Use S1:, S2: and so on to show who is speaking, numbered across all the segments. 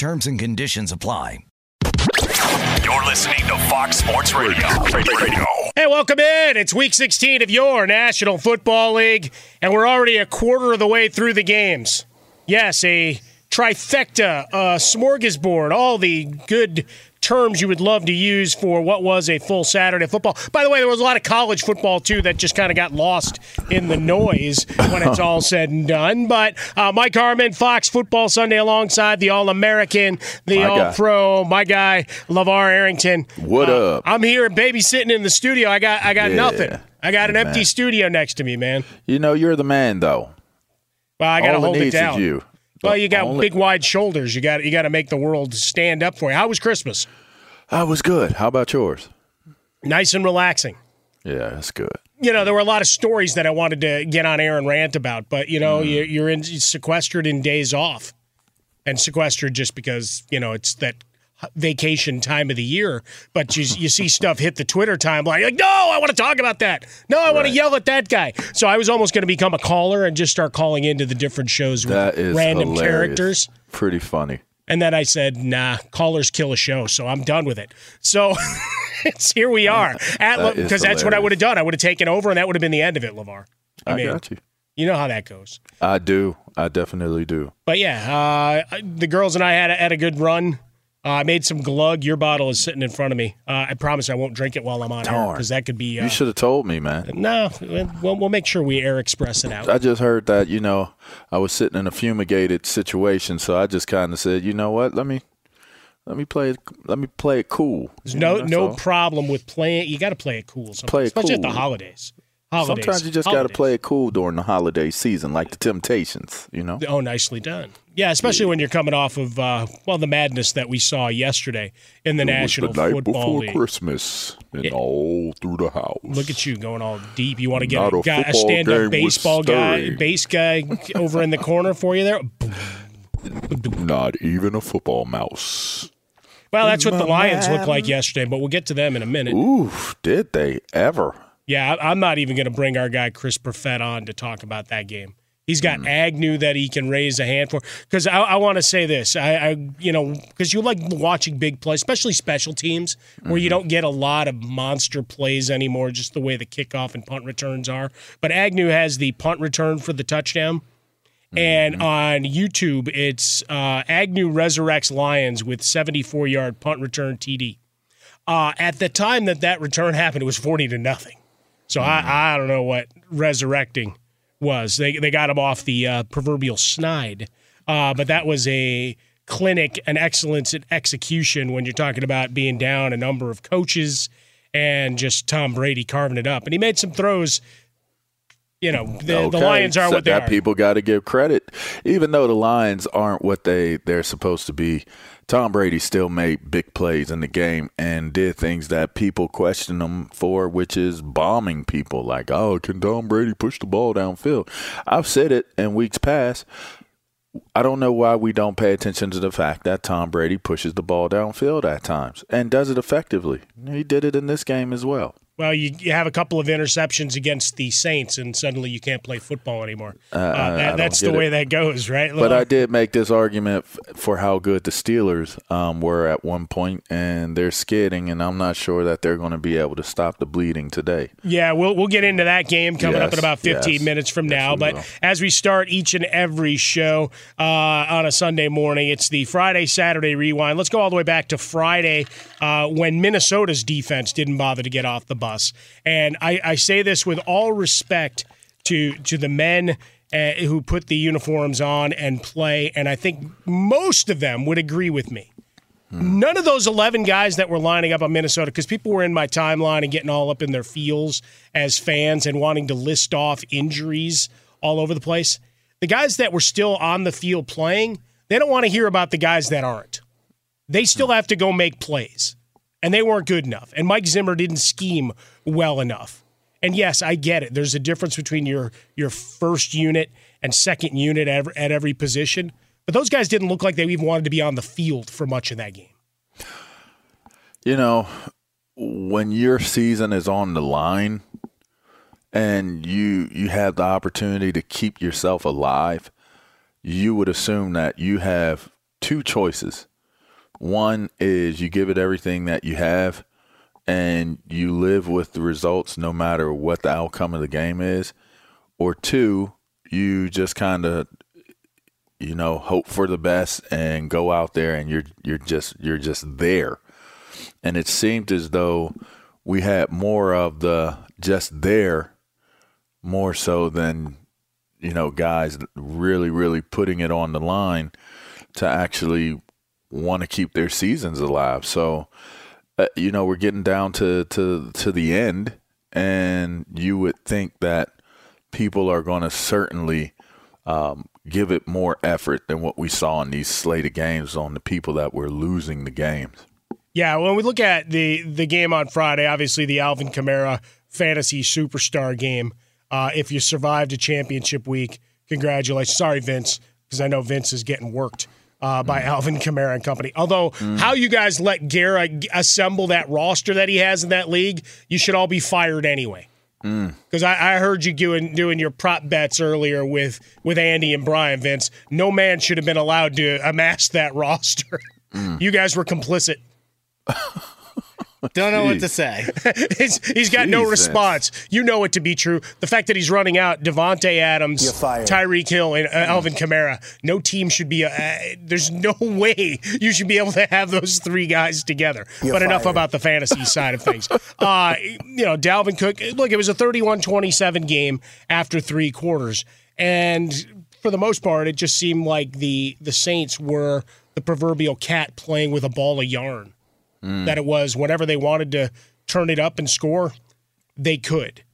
S1: Terms and conditions apply.
S2: You're listening to Fox Sports Radio. Radio.
S3: Hey, welcome in. It's week 16 of your National Football League, and we're already a quarter of the way through the games. Yes, a trifecta, a smorgasbord, all the good terms you would love to use for what was a full Saturday football. By the way, there was a lot of college football too that just kind of got lost in the noise when it's all said and done. But uh, Mike Harmon, Fox Football Sunday, alongside the All American, the All Pro, my guy LaVar Arrington.
S4: What
S3: Uh,
S4: up?
S3: I'm here, babysitting in the studio. I got I got
S4: Yeah.
S3: nothing. I got an
S4: Man.
S3: empty studio next to me, man.
S4: You know, you're the man, though.
S3: Well, I got to
S4: it
S3: hold it
S4: is
S3: down.
S4: you.
S3: Well, you got
S4: Only-
S3: big wide shoulders. You got you got to make the world stand up for you. How was Christmas?
S4: I was good. How about yours?
S3: Nice and relaxing.
S4: Yeah, that's good.
S3: you know, there were a lot of stories that I wanted to get on air and rant about, but you
S4: Mm.
S3: know, you're, you're in sequestered in days off, and sequestered just because you know it's that vacation time of the year. But you you see stuff hit the Twitter timeline, like, no, I want to talk about that. No, I want to yell at that guy. So I was almost going to become a caller and just start calling into the different shows with
S4: That
S3: random
S4: hilarious.
S3: characters.
S4: Pretty funny.
S3: And then I said, nah, callers kill a show, so I'm done with it. So it's here we are.
S4: That
S3: Because that's what I would have done. I would have taken over, and that would have been the end of it, LaVar.
S4: I,
S3: mean,
S4: got you.
S3: You know how that goes.
S4: I do. I definitely do.
S3: But yeah, uh, the girls and I had a, had a good run. Uh, I made some glug. Your bottle is sitting in front of me. Uh, I promise I won't drink it while I'm on air because that could be. Uh,
S4: You should have told me, man.
S3: no, we'll, we'll make sure we air express it out.
S4: I just heard that, you know, I was sitting in a fumigated situation, so I just kind of said, you know what? Let me let me play it let me play it cool.
S3: There's
S4: You
S3: no
S4: know,
S3: no
S4: all.
S3: problem with playing. You got to play it cool. Sometimes,
S4: Play it
S3: especially at the holidays. Holidays.
S4: Sometimes you just got to play it cool during the holiday season, like the Temptations, you know?
S3: Oh, nicely done. Yeah, especially when you're coming off of uh, well the madness that we saw yesterday in the National Football League.
S4: Christmas and
S3: Yeah.
S4: all through the house.
S3: Look at you going all deep. You want to get
S4: Not
S3: a,
S4: a
S3: guy, a
S4: football
S3: stand-up baseball guy,
S4: stirring.
S3: base guy over in the corner for you there.
S4: Not even a football mouse.
S3: Well, that's what the Lions looked like yesterday, but we'll get to them in a minute.
S4: Oof, did they ever?
S3: Yeah, I- I'm not even going to bring our guy Chris Perfett on to talk about that game. He's got mm. Agnew that he can raise a hand for. Because I, I want to say this, I, I you know, because you like watching big plays, especially special teams, where mm-hmm. you don't get a lot of monster plays anymore, just the way the kickoff and punt returns are. But Agnew has the punt return for the touchdown. And mm-hmm. on YouTube, it's uh, Agnew resurrects Lions with 74 yard punt return TD. Uh, at the time that that return happened, it was 40 to nothing. So mm-hmm. I, I don't know what resurrecting was. They, they got him off the uh, proverbial snide. Uh, but that was a clinic, an excellence in execution when you're talking about being down a number of coaches and just Tom Brady carving it up. And he made some throws you know the, okay. the Lions are so what they
S4: that
S3: are.
S4: People got to give credit, even though the Lions aren't what they they're supposed to be. Tom Brady still made big plays in the game and did things that people question him for, which is bombing people. Like, oh, can Tom Brady push the ball downfield? I've said it in weeks past. I don't know why we don't pay attention to the fact that Tom Brady pushes the ball downfield at times and does it effectively. He did it in this game as well.
S3: Well, you, you have a couple of interceptions against the Saints, and suddenly you can't play football anymore. Uh, uh, that, that's the way it. that goes, right?
S4: But I did make this argument f- for how good the Steelers um, were at one point, and they're skidding, and I'm not sure that they're going to be able to stop the bleeding today.
S3: Yeah, we'll we'll get into that game coming yes, up in about 15 yes. minutes from yes, now. But will. as we start each and every show uh, on a Sunday morning, it's the Friday Saturday rewind. Let's go all the way back to Friday uh, when Minnesota's defense didn't bother to get off the bus us. And I, I say this with all respect to to the men uh, who put the uniforms on and play, and I think most of them would agree with me. Hmm. None of those 11 guys that were lining up on Minnesota, because people were in my timeline and getting all up in their feels as fans and wanting to list off injuries all over the place. The guys that were still on the field playing, they don't want to hear about the guys that aren't. They still have to go make plays and they weren't good enough. And Mike Zimmer didn't scheme well enough. And yes, I get it. There's a difference between your your first unit and second unit at every, at every position. But those guys didn't look like they even wanted to be on the field for much of that game.
S4: You know, when your season is on the line and you you have the opportunity to keep yourself alive, you would assume that you have two choices one is you give it everything that you have and you live with the results no matter what the outcome of the game is. Or two, you just kind of you know hope for the best and go out there and you're you're just you're just there. And it seemed as though we had more of the just there more so than you know guys really really putting it on the line to actually want to keep their seasons alive. So, uh, you know, we're getting down to, to, to the end, and you would think that people are going to certainly um, give it more effort than what we saw in these slated games on the people that were losing the games.
S3: Yeah, when we look at the the game on Friday, obviously the Alvin Kamara fantasy superstar game. Uh, if you survived a championship week, congratulations. Sorry, Vince, because I know Vince is getting worked uh, by mm. Alvin Kamara and company. Although, mm. how you guys let Garrett assemble that roster that he has in that league, you should all be fired anyway. Because mm. I, I, heard you doing doing your prop bets earlier with with Andy and Brian Vince. No man should have been allowed to amass that roster. You guys were complicit.
S5: Don't know what to say.
S3: he's, he's got Jesus. no response. You know it to be true. The fact that he's running out Davante Adams, Tyreek Hill, and uh, Alvin Kamara. No team should be. Uh, there's no way you should be able to have those three guys together. You're but fired. enough about the fantasy side of things. Uh, you know, Dalvin Cook. Look, it was a 31-27 game after three quarters, and for the most part, it just seemed like the the Saints were the proverbial cat playing with a ball of yarn mm. that it was whenever they wanted to turn it up and score, they could.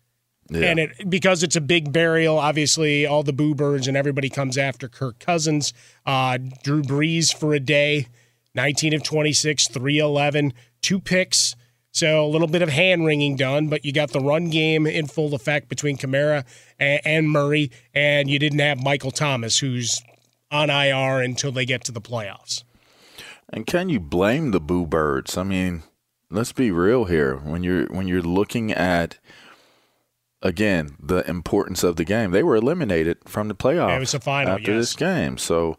S3: Yeah. And it because it's a big burial, obviously all the boo birds and everybody comes after Kirk Cousins. Uh, Drew Brees for a day, 19 of 26, 311, two picks. So a little bit of hand wringing done, but you got the run game in full effect between Kamara and, and Murray, and you didn't have Michael Thomas, who's on IR until they get to the playoffs.
S4: And can you blame the boo birds? I mean, let's be real here. When you're when you're looking at again, the importance of the game. They were eliminated from the playoffs.
S3: Yeah, it was a final,
S4: after
S3: yes.
S4: this game. So,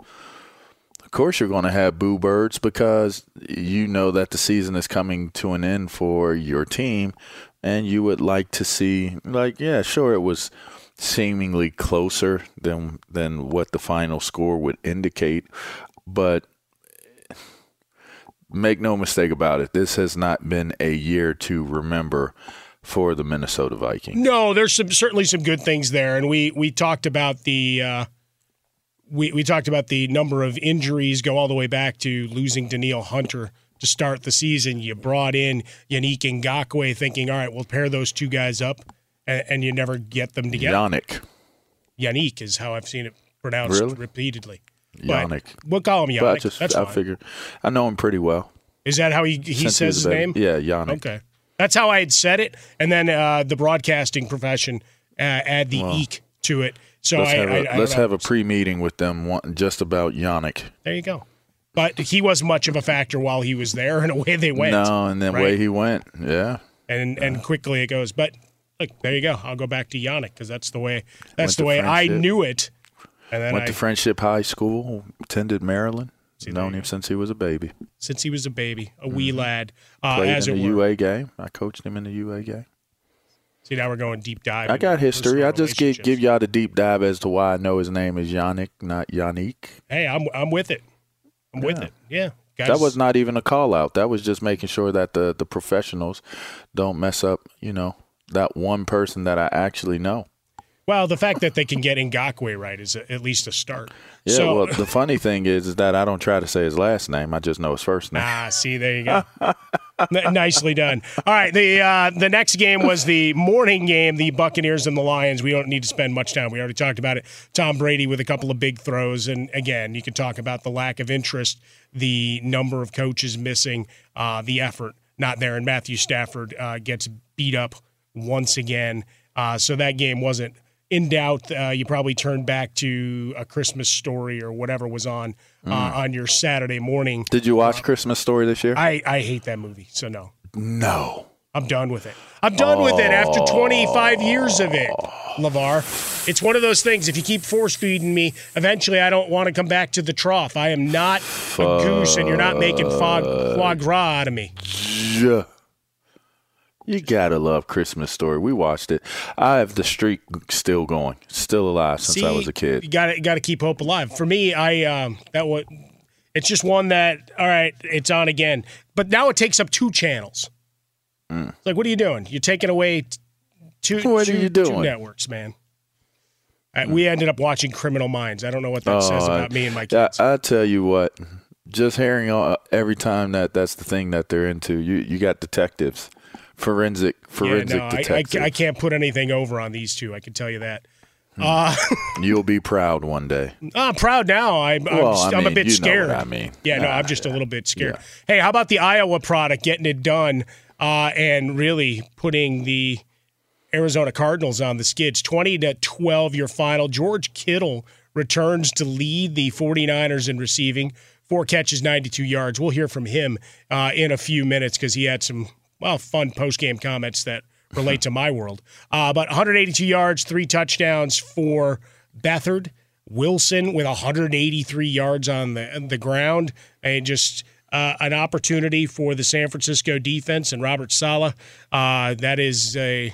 S4: of course, you're going to have boo birds because you know that the season is coming to an end for your team, and you would like to see, like, yeah, sure, it was seemingly closer than than what the final score would indicate, but make no mistake about it, this has not been a year to remember for the Minnesota Vikings.
S3: No, there's some certainly some good things there, and we we talked about the uh, we we talked about the number of injuries go all the way back to losing Danielle Hunter to start the season. You brought in Yannick Ngakoue, thinking, all right, we'll pair those two guys up, and, and you never get them together.
S4: Yannick.
S3: Yannick is how I've seen it pronounced
S4: Really?
S3: repeatedly.
S4: Yannick.
S3: We'll call him Yannick.
S4: But I just
S3: That's
S4: I
S3: fine.
S4: figured I know him pretty well.
S3: Is that how he he
S4: since
S3: says
S4: was
S3: his
S4: a
S3: name?
S4: baby. Yeah, Yannick.
S3: Okay. That's how I had said it, and then uh, the broadcasting profession uh, add the eek to it. So
S4: let's
S3: I,
S4: have
S3: I-
S4: a,
S3: I don't
S4: let's
S3: know.
S4: have a pre-meeting with them one, just about Yannick.
S3: There you go. But he wasn't much of a factor while he was there, and away they went.
S4: No, and then
S3: right?
S4: way he went, yeah.
S3: and and quickly it goes. But look, there you go. I'll go back to Yannick because that's the way that's the
S4: to
S3: way I
S4: Friendship.
S3: knew it. And then
S4: Went
S3: I,
S4: to Friendship High School, attended Maryland.
S3: there
S4: Known him since he was a baby.
S3: since he was a baby, a wee lad, uh,
S4: Mm-hmm. Played
S3: as
S4: in the. UA game. I coached him in the UA game.
S3: See, now we're going deep dive.
S4: I got history. I just give, give y'all the deep dive as to why I know his name is Yannick, not Yannick.
S3: Hey, I'm I'm with it. I'm with it. Yeah, guys.
S4: That was not even a call out. That was just making sure that the, the professionals don't mess up, you know, that one person that I actually know.
S3: Well, the fact that they can get Ngakoue right is a, at least a start.
S4: Yeah,
S3: so,
S4: well, the funny thing is, is that I don't try to say his last name. I just know his first name.
S3: Ah, see, there you go. N- Nicely done. All right, the uh, the next game was the morning game, the Buccaneers and the Lions. We don't need to spend much time. We already talked about it. Tom Brady with a couple of big throws, and again, you can talk about the lack of interest, the number of coaches missing, uh, the effort not there, and Matthew Stafford uh, gets beat up once again. Uh, so that game wasn't in doubt. Uh, you probably turned back to a Christmas story or whatever was on uh, on your Saturday morning.
S4: Did you watch Christmas Story this year?
S3: I, I hate that movie, so no.
S4: no.
S3: I'm done with it. I'm done with it after 25 years of it, LaVar. It's one of those things, if you keep force feeding me, eventually I don't want to come back to the trough. I am not a goose, and you're not making foie, foie gras out of me.
S4: Yeah. You gotta love Christmas Story. We watched it. I have the streak still going, still alive since I was a kid.
S3: You got to got to keep hope alive. For me, I um that what it's just one that all right, it's on again. But now it takes up two channels. It's like, what are you doing? You're taking away two,
S4: Mm. What are
S3: two-
S4: you
S3: two
S4: doing?
S3: networks, man. Uh, we ended up watching Criminal Minds. I don't know what that says
S4: Oh,
S3: about me and my
S4: I,
S3: kids.
S4: I tell you what, just hearing all, every time that that's the thing that they're into, you you got detectives, forensic
S3: yeah,
S4: forensic
S3: no, I, I,
S4: detectives.
S3: I can't put anything over on these two. I can tell you that.
S4: Hmm.
S3: Uh,
S4: You'll be proud one day.
S3: I'm proud now. I'm, I'm,
S4: Well,
S3: just-
S4: I
S3: I'm a bit scared.
S4: I mean.
S3: Yeah, no,
S4: Ah,
S3: I'm just a little bit scared.
S4: Yeah.
S3: Hey, how about the Iowa product getting it done uh, and really putting the Arizona Cardinals on the skids? 20 to 12 your final. George Kittle returns to lead the 49ers in receiving. Four catches, 92 yards. We'll hear from him uh, in a few minutes because he had some, well, fun post game comments that relate to my world. Uh, but 182 yards, three touchdowns for Beathard. Wilson with 183 yards on the the ground, and just uh, an opportunity for the San Francisco defense and Robert Saleh. Uh, that is a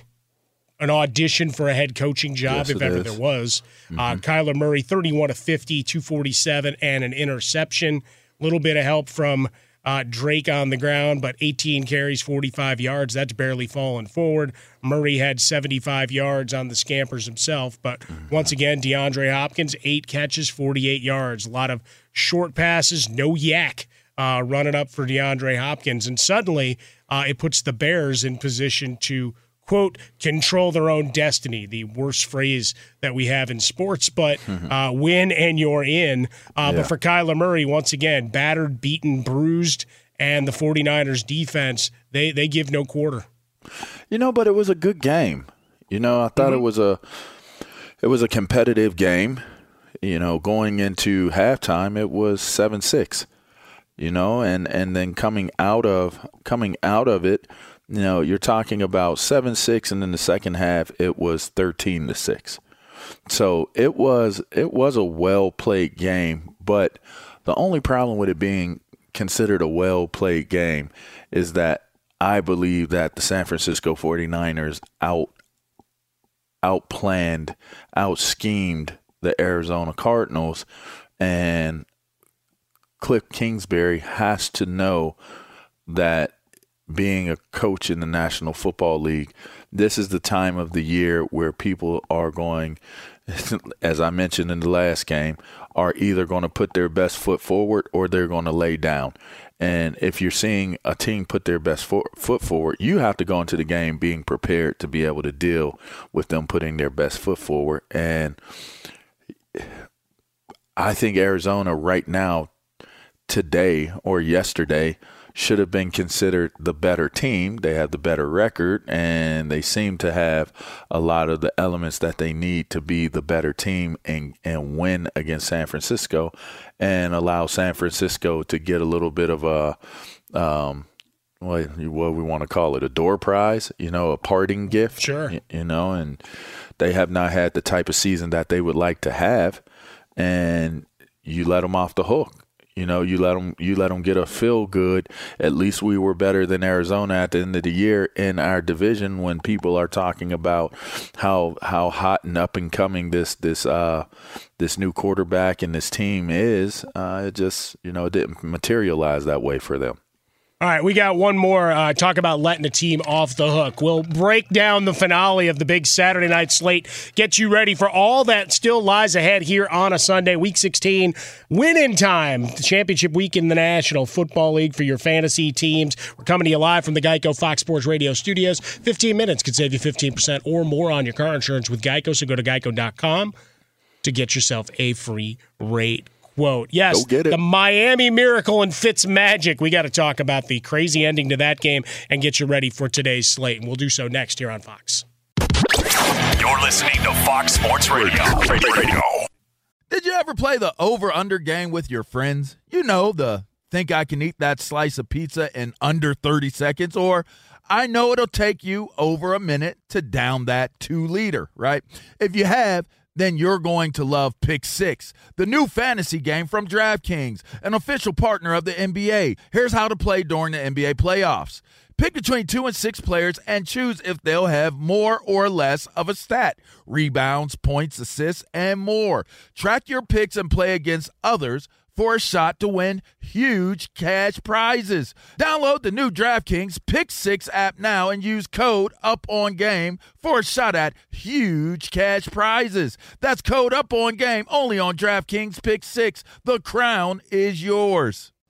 S3: an audition for a head coaching job
S4: Yes,
S3: if ever
S4: is. Mm-hmm.
S3: there was. Uh, Kyler Murray, 31 to 50, 247, and an interception. A little bit of help from uh, Drake on the ground, but 18 carries, 45 yards. That's barely falling forward. Murray had 75 yards on the scampers himself, but once again, DeAndre Hopkins, eight catches, 48 yards. A lot of short passes, no YAC uh, running up for DeAndre Hopkins. And suddenly, uh, it puts the Bears in position to quote control their own destiny the worst phrase that we have in sports but uh, win and you're in uh, but for kyler murray once again battered beaten bruised and the 49ers defense they they give no quarter
S4: You know, but it was a good game. You know, I thought it
S3: Mm-hmm.
S4: was a it was a competitive game. You know, going into halftime, it was seven six. you know, and and then coming out of coming out of it, you know, you're talking about seven six, and in the second half it was thirteen to six. So it was it was a well played game, but the only problem with it being considered a well played game is that I believe that the San Francisco 49ers out outplanned, out schemed the Arizona Cardinals and Cliff Kingsbury has to know that being a coach in the National Football League, this is the time of the year where people are going, as I mentioned in the last game, are either going to put their best foot forward or they're going to lay down. And if you're seeing a team put their best fo- foot forward, you have to go into the game being prepared to be able to deal with them putting their best foot forward. And I think Arizona right now, today or yesterday, should have been considered the better team. They have the better record, and they seem to have a lot of the elements that they need to be the better team and, and win against San Francisco and allow San Francisco to get a little bit of a. Um, what, what we want to call it, a door prize, you know, a parting gift.
S3: Sure.
S4: You, you know, and they have not had the type of season that they would like to have. And you let them off the hook you know, you let them you let them get a feel good. At least we were better than Arizona at the end of the year in our division. When people are talking about how how hot and up and coming this this uh, this new quarterback and this team is, uh, it just you know it didn't materialize that way for them.
S3: All right, we got one more uh, talk about letting a team off the hook. We'll break down the finale of the big Saturday night slate, get you ready for all that still lies ahead here on a Sunday, Week 16, winning time, the championship week in the National Football League for your fantasy teams. We're coming to you live from the Geico Fox Sports Radio studios. 15 minutes could save you 15% or more on your car insurance with Geico, so go to geico.com to get yourself a free rate quote. Yes, the Miami Miracle and Fitz Magic. We got to talk about the crazy ending to that game and get you ready for today's slate. And we'll do so next here on Fox.
S2: You're listening to Fox Sports Radio. Radio.
S5: Did you ever play the over under game with your friends? You know, the think I can eat that slice of pizza in under 30 seconds, or I know it'll take you over a minute to down that two liter, right? If you have, then you're going to love Pick Six, the new fantasy game from DraftKings, an official partner of the NBA. Here's how to play during the NBA playoffs. Pick between two and six players and choose if they'll have more or less of a stat rebounds, points, assists, and more. Track your picks and play against others for a shot to win huge cash prizes. Download the new DraftKings Pick 6 app now and use code UPONGAME for a shot at huge cash prizes. That's code UPONGAME only on DraftKings Pick 6. The crown is yours.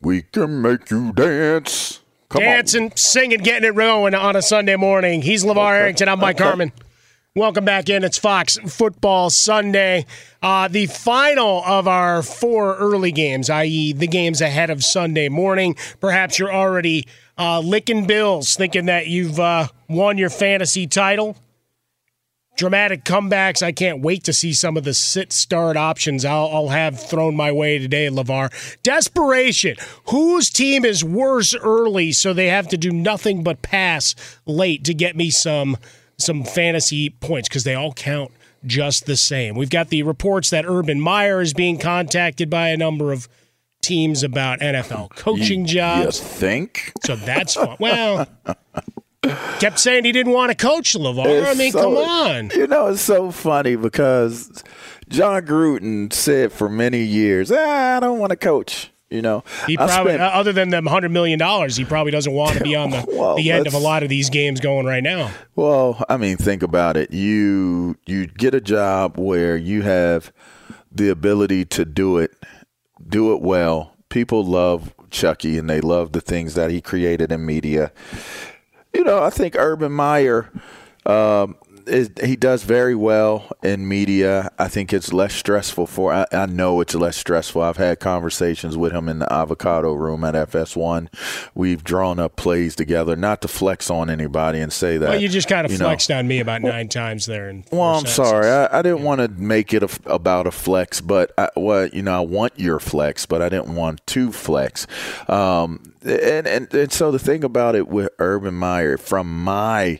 S4: We can make you dance. Come
S3: Dancing, singing, getting it rolling on a Sunday morning. He's LaVar Arrington. I'm Mike
S4: Okay.
S3: Harmon. Welcome back in. It's Fox Football Sunday. Uh, the final of our four early games, i.e., the games ahead of Sunday morning. Perhaps you're already uh, licking bills, thinking that you've uh, won your fantasy title. Dramatic comebacks. I can't wait to see some of the sit start options I'll, I'll have thrown my way today, LaVar. Desperation. Whose team is worse early so they have to do nothing but pass late to get me some some fantasy points because they all count just the same. We've got the reports that Urban Meyer is being contacted by a number of teams about NFL coaching
S4: You
S3: jobs.
S4: think?
S3: So that's fun. Well, kept saying he didn't want to coach LaVar. I mean,
S4: so-
S3: come on.
S4: You know, it's so funny because Jon Gruden said for many years, ah, I don't want to coach. You know,
S3: He probably,
S4: spent-
S3: uh, other than the hundred million dollars, he probably doesn't want to be on the,
S4: Well,
S3: the end of a lot of these games going right now.
S4: Well, I mean, think about it. You you get a job where you have the ability to do it, do it well. People love Chucky and they love the things that he created in media. You know, I think Urban Meyer um, is, he does very well in media. I think it's less stressful for. I, I know it's less stressful. I've had conversations with him in the avocado room at FS1. We've drawn up plays together, not to flex on anybody and say that.
S3: Well, you just kind of
S4: you know,
S3: flexed on me about nine times there. And
S4: well, I'm
S3: sentences.
S4: sorry. I, I didn't want to make it a, about a flex, but I, well, you know, I want your flex, but I didn't want to flex. Um, and, and and so the thing about it with Urban Meyer, from my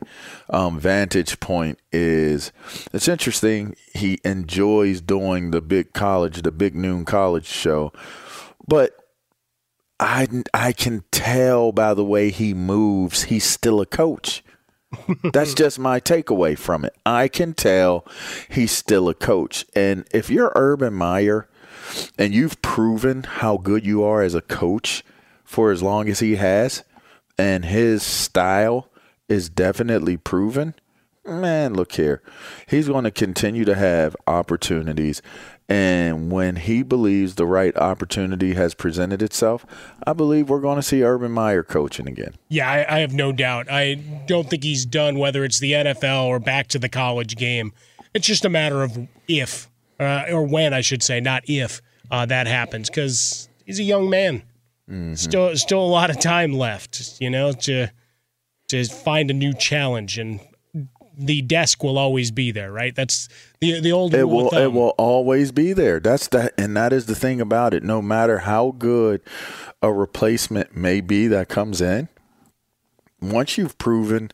S4: um, vantage point, is it's interesting. He enjoys doing the big college, the big noon college show, but I I can tell by the way he moves, he's still a coach. That's just my takeaway from it. I can tell he's still a coach. And if you're Urban Meyer and you've proven how good you are as a coach for as long as he has, and his style is definitely proven, man, look here. He's going to continue to have opportunities. And when he believes the right opportunity has presented itself, I believe we're going to see Urban Meyer coaching again.
S3: Yeah, I, I have no doubt. I don't think he's done, whether it's the NFL or back to the college game. It's just a matter of if, uh, or when, I should say, not if uh, that happens, because he's a young man. Mm-hmm. Still, still a lot of time left, you know, to to find a new challenge, and the desk will always be there, right? That's the the old
S4: it will it will always be there. That's the and that is the thing about it. No matter how good a replacement may be that comes in once you've proven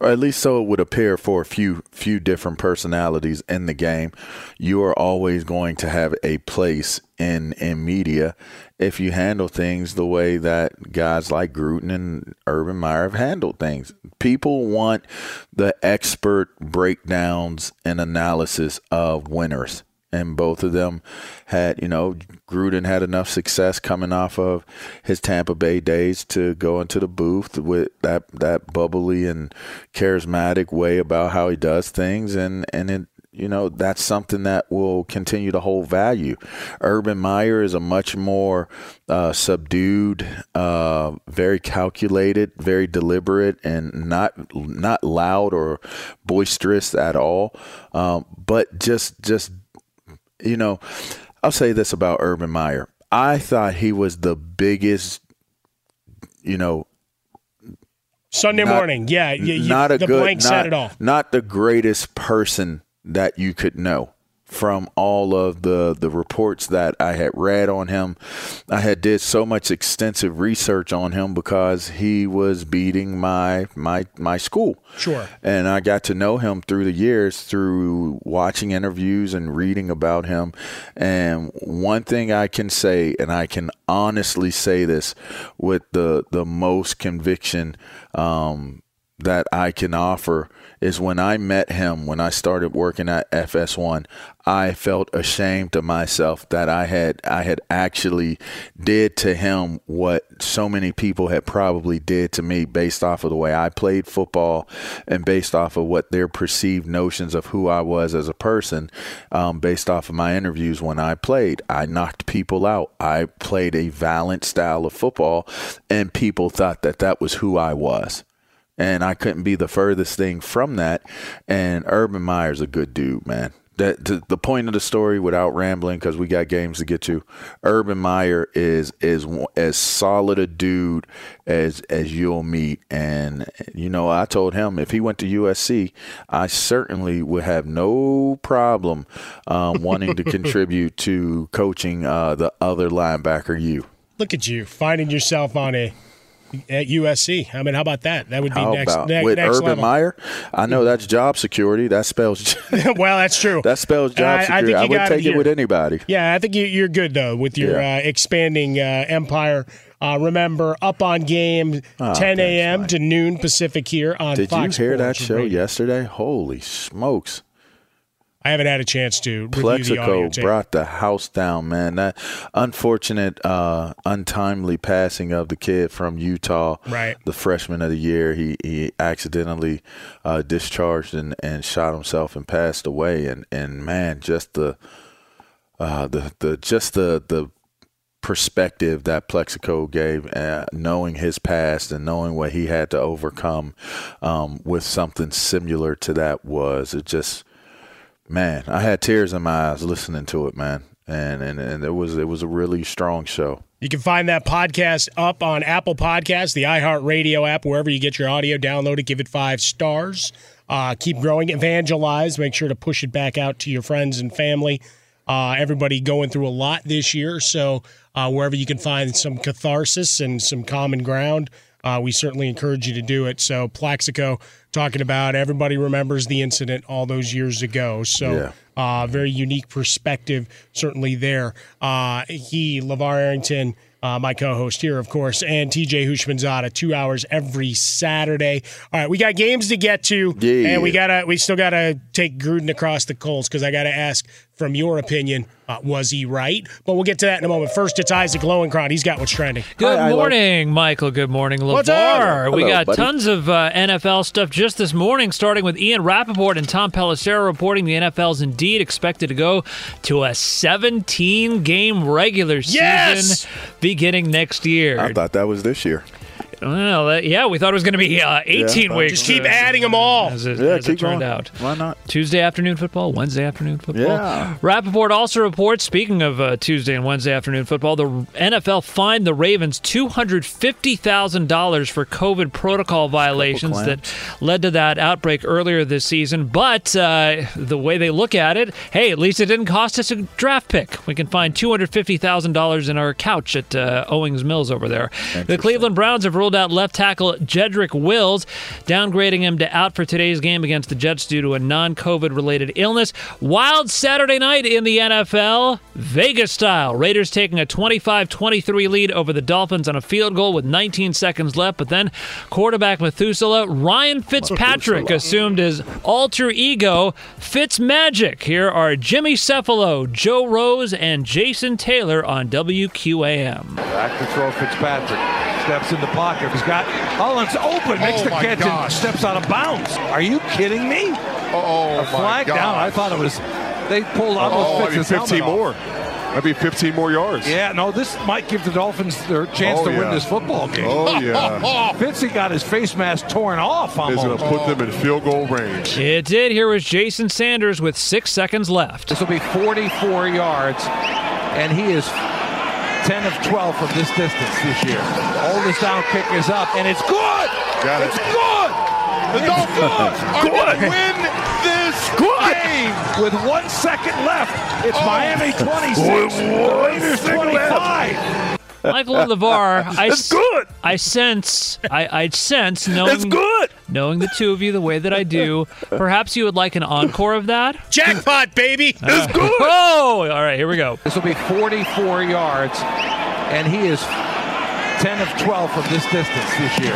S4: or at least so it would appear for a few few different personalities in the game you are always going to have a place in in media if you handle things the way that guys like Gruden and Urban Meyer have handled things. People want the expert breakdowns and analysis of winners. And both of them had, you know, Gruden had enough success coming off of his Tampa Bay days to go into the booth with that that bubbly and charismatic way about how he does things, and and it you know that's something that will continue to hold value. Urban Meyer is a much more uh, subdued, uh, very calculated, very deliberate, and not not loud or boisterous at all. Um, but just just you know, I'll say this about Urban Meyer. I thought he was the biggest you know,
S3: Sunday
S4: not-
S3: morning. Yeah, you,
S4: not a good, not,
S3: it all.
S4: not the greatest person that you could know from all of the the reports that I had read on him. I had did so much extensive research on him because he was beating my my my school.
S3: Sure.
S4: And I got to know him through the years through watching interviews and reading about him. And one thing I can say, and I can honestly say this with the the most conviction um, that I can offer is when I met him when I started working at FS1 I felt ashamed of myself that I had I had actually did to him what so many people had probably did to me based off of the way I played football and based off of what their perceived notions of who I was as a person um, based off of my interviews when I played. I knocked people out. I played a violent style of football and people thought that that was who I was and I couldn't be the furthest thing from that. And Urban Meyer's a good dude, man. That the point of the story, without rambling, because we got games to get to. Urban Meyer is is as solid a dude as as you'll meet, and you know I told him if he went to USC, I certainly would have no problem um, wanting to contribute to coaching uh, the other linebacker. You
S3: Look at you finding yourself on a at USC. I mean, how about that? That would be
S4: How
S3: next
S4: about
S3: ne-
S4: with
S3: next
S4: Urban
S3: level.
S4: Meyer? I know that's job security. That spells
S3: well, that's true.
S4: that spells job
S3: I- I
S4: security.
S3: think
S4: I, would take
S3: it
S4: it, with anybody.
S3: Yeah, I think you, you're good though with your
S4: Yeah.
S3: uh, expanding uh, empire. Uh, remember, up on game,
S4: Oh,
S3: 10 a.m. To noon Pacific here on
S4: Did
S3: Fox
S4: you hear that show
S3: Radio.
S4: yesterday? Holy smokes!
S3: I haven't had a chance to review the Plaxico
S4: brought the house down, man. That unfortunate, uh, untimely passing of the kid from Utah,
S3: Right.
S4: the freshman of the year. He he accidentally uh, discharged and, and shot himself and passed away. And, and man, just the uh, the the just the the perspective that Plaxico gave, uh, knowing his past and knowing what he had to overcome um, with something similar to that was it just man, I had tears in my eyes listening to it, man. And and, and it was it was a really strong show.
S3: You can find that podcast up on Apple Podcasts, the iHeartRadio app, wherever you get your audio. Download it, give it five stars. Uh, keep growing, evangelize. Make sure to push it back out to your friends and family. Uh, everybody going through a lot this year, so uh, wherever you can find some catharsis and some common ground, uh, we certainly encourage you to do it. So Plaxico talking about everybody remembers the incident all those years ago. So
S4: Yeah.
S3: uh, very unique perspective, certainly there. Uh, he, LaVar Arrington, uh, my co-host here, of course, and TJ Houshmandzadeh, two hours every Saturday. All right, we got games to get to,
S4: Yeah.
S3: and we gotta, we still gotta take Gruden across the coals because I gotta ask, from your opinion, uh, was he right? But we'll get to that in a moment. First, it's Isaac Lowenkron. He's got what's trending.
S6: Good
S4: Hi, Ilo.
S6: morning, Michael. Good morning, LaVar.
S3: What's up?
S6: we
S4: Hello,
S6: got
S4: buddy.
S6: tons of uh, NFL stuff just this morning, starting with Ian Rapoport and Tom Pelissero reporting the NFL's indeed expected to go to a 17 game regular
S3: Yes!
S6: season beginning next year.
S4: I thought that was this year.
S6: Well, uh, yeah, we thought it was going to be uh, 18
S4: Yeah.
S6: weeks.
S3: Just keep adding them all.
S6: As it,
S4: Yeah,
S6: as it turned
S4: going.
S6: out.
S4: Why not?
S6: Tuesday afternoon football, Wednesday afternoon football.
S4: Yeah.
S6: Rapoport also reports, speaking of uh, Tuesday and Wednesday afternoon football, the NFL fined the Ravens $250,000 for COVID protocol violations that led to that outbreak earlier this season. But uh, the way they look at it, hey, at least it didn't cost us a draft pick. We can find $250,000 in our couch at uh, Owings Mills over there. The Cleveland Browns have ruled out left tackle Jedrick Wills, downgrading him to out for today's game against the Jets due to a non COVID related illness. Wild Saturday night in the NFL, Vegas style. Raiders taking a 25 23 lead over the Dolphins on a field goal with 19 seconds left, but then quarterback Methuselah, Ryan Fitzpatrick assumed his alter ego, Fitz Magic. Here are Jimmy Cefalo, Joe Rose, and Jason Taylor on WQAM.
S7: Back to throw Fitzpatrick. Steps in the pocket. He's got oh, Hollins open. Makes
S8: Oh
S7: the
S8: my
S7: catch
S8: gosh.
S7: and steps out of bounds. Are you kidding me?
S8: Oh,
S7: a flag down. I thought it was. They pulled almost
S8: Oh,
S7: fits
S8: maybe
S7: his
S8: 15
S7: helmet off.
S8: more. That'd be 15 more yards.
S7: Yeah, no, this might give the Dolphins their chance
S8: Oh,
S7: to win this football game.
S8: Oh, yeah.
S7: Fitzy got his face mask torn off
S8: Is going to put them in field goal range.
S6: It did. Here was Jason Sanders with six seconds left.
S7: This will be 44 yards, and he is 10 of 12 from this distance this year. Oldest down kick is up, and it's good.
S8: Got it.
S7: It's good. The Dolphins are going to win this game with one second left. It's Miami 26, the Raiders 25.
S6: Michael and LaVar, I, it's good. I sense, I, I sense knowing
S4: It's good.
S6: knowing the two of you the way that I do. Perhaps you would like an encore of that.
S3: Jackpot, baby.
S6: Uh, it's good. Oh, all right, here we go.
S7: This will be 44 yards, and he is 10 of 12 from this distance this year.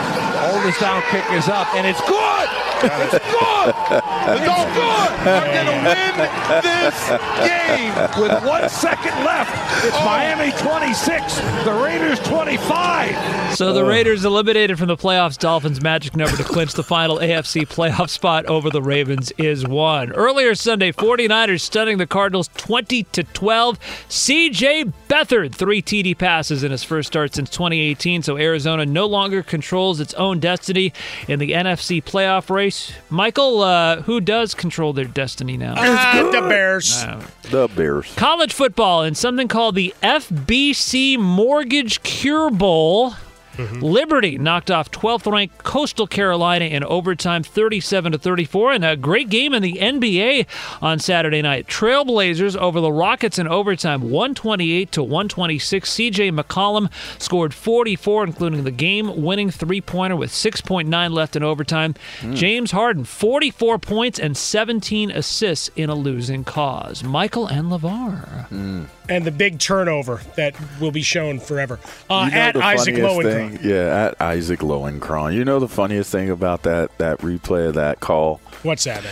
S7: Oldest down kick is up, and it's good. It's good. It's good! Dolphins are going to win this game with one second left. It's oh. Miami 26, the Raiders 25.
S6: So the oh. Raiders eliminated from the playoffs. Dolphins' magic number to clinch the final AFC playoff spot over the Ravens is one. Earlier Sunday, 49ers stunning the Cardinals 20 to 12. CJ Beathard, three TD passes in his first start since 2018. So Arizona no longer controls its own destiny in the NFC playoff race. Michael, uh, who does control their destiny now?
S3: Ah, the Bears.
S4: The Bears.
S6: College football in something called the FBC Mortgage Cure Bowl. Mm-hmm. Liberty knocked off 12th ranked Coastal Carolina in overtime 37 to 34 and a great game in the NBA on Saturday night. Trailblazers over the Rockets in overtime 128 to 126. CJ McCollum scored 44 including the game winning three-pointer with 6.9 left in overtime. Hmm. James Harden 44 points and 17 assists in a losing cause. Michael and LaVar. Hmm.
S3: And the big turnover that will be shown forever. Uh,
S4: you know
S3: at Isaac Lowenkron.
S4: thing, yeah, at Isaac Lowenkron. You know the funniest thing about that that replay of that call
S3: What's that?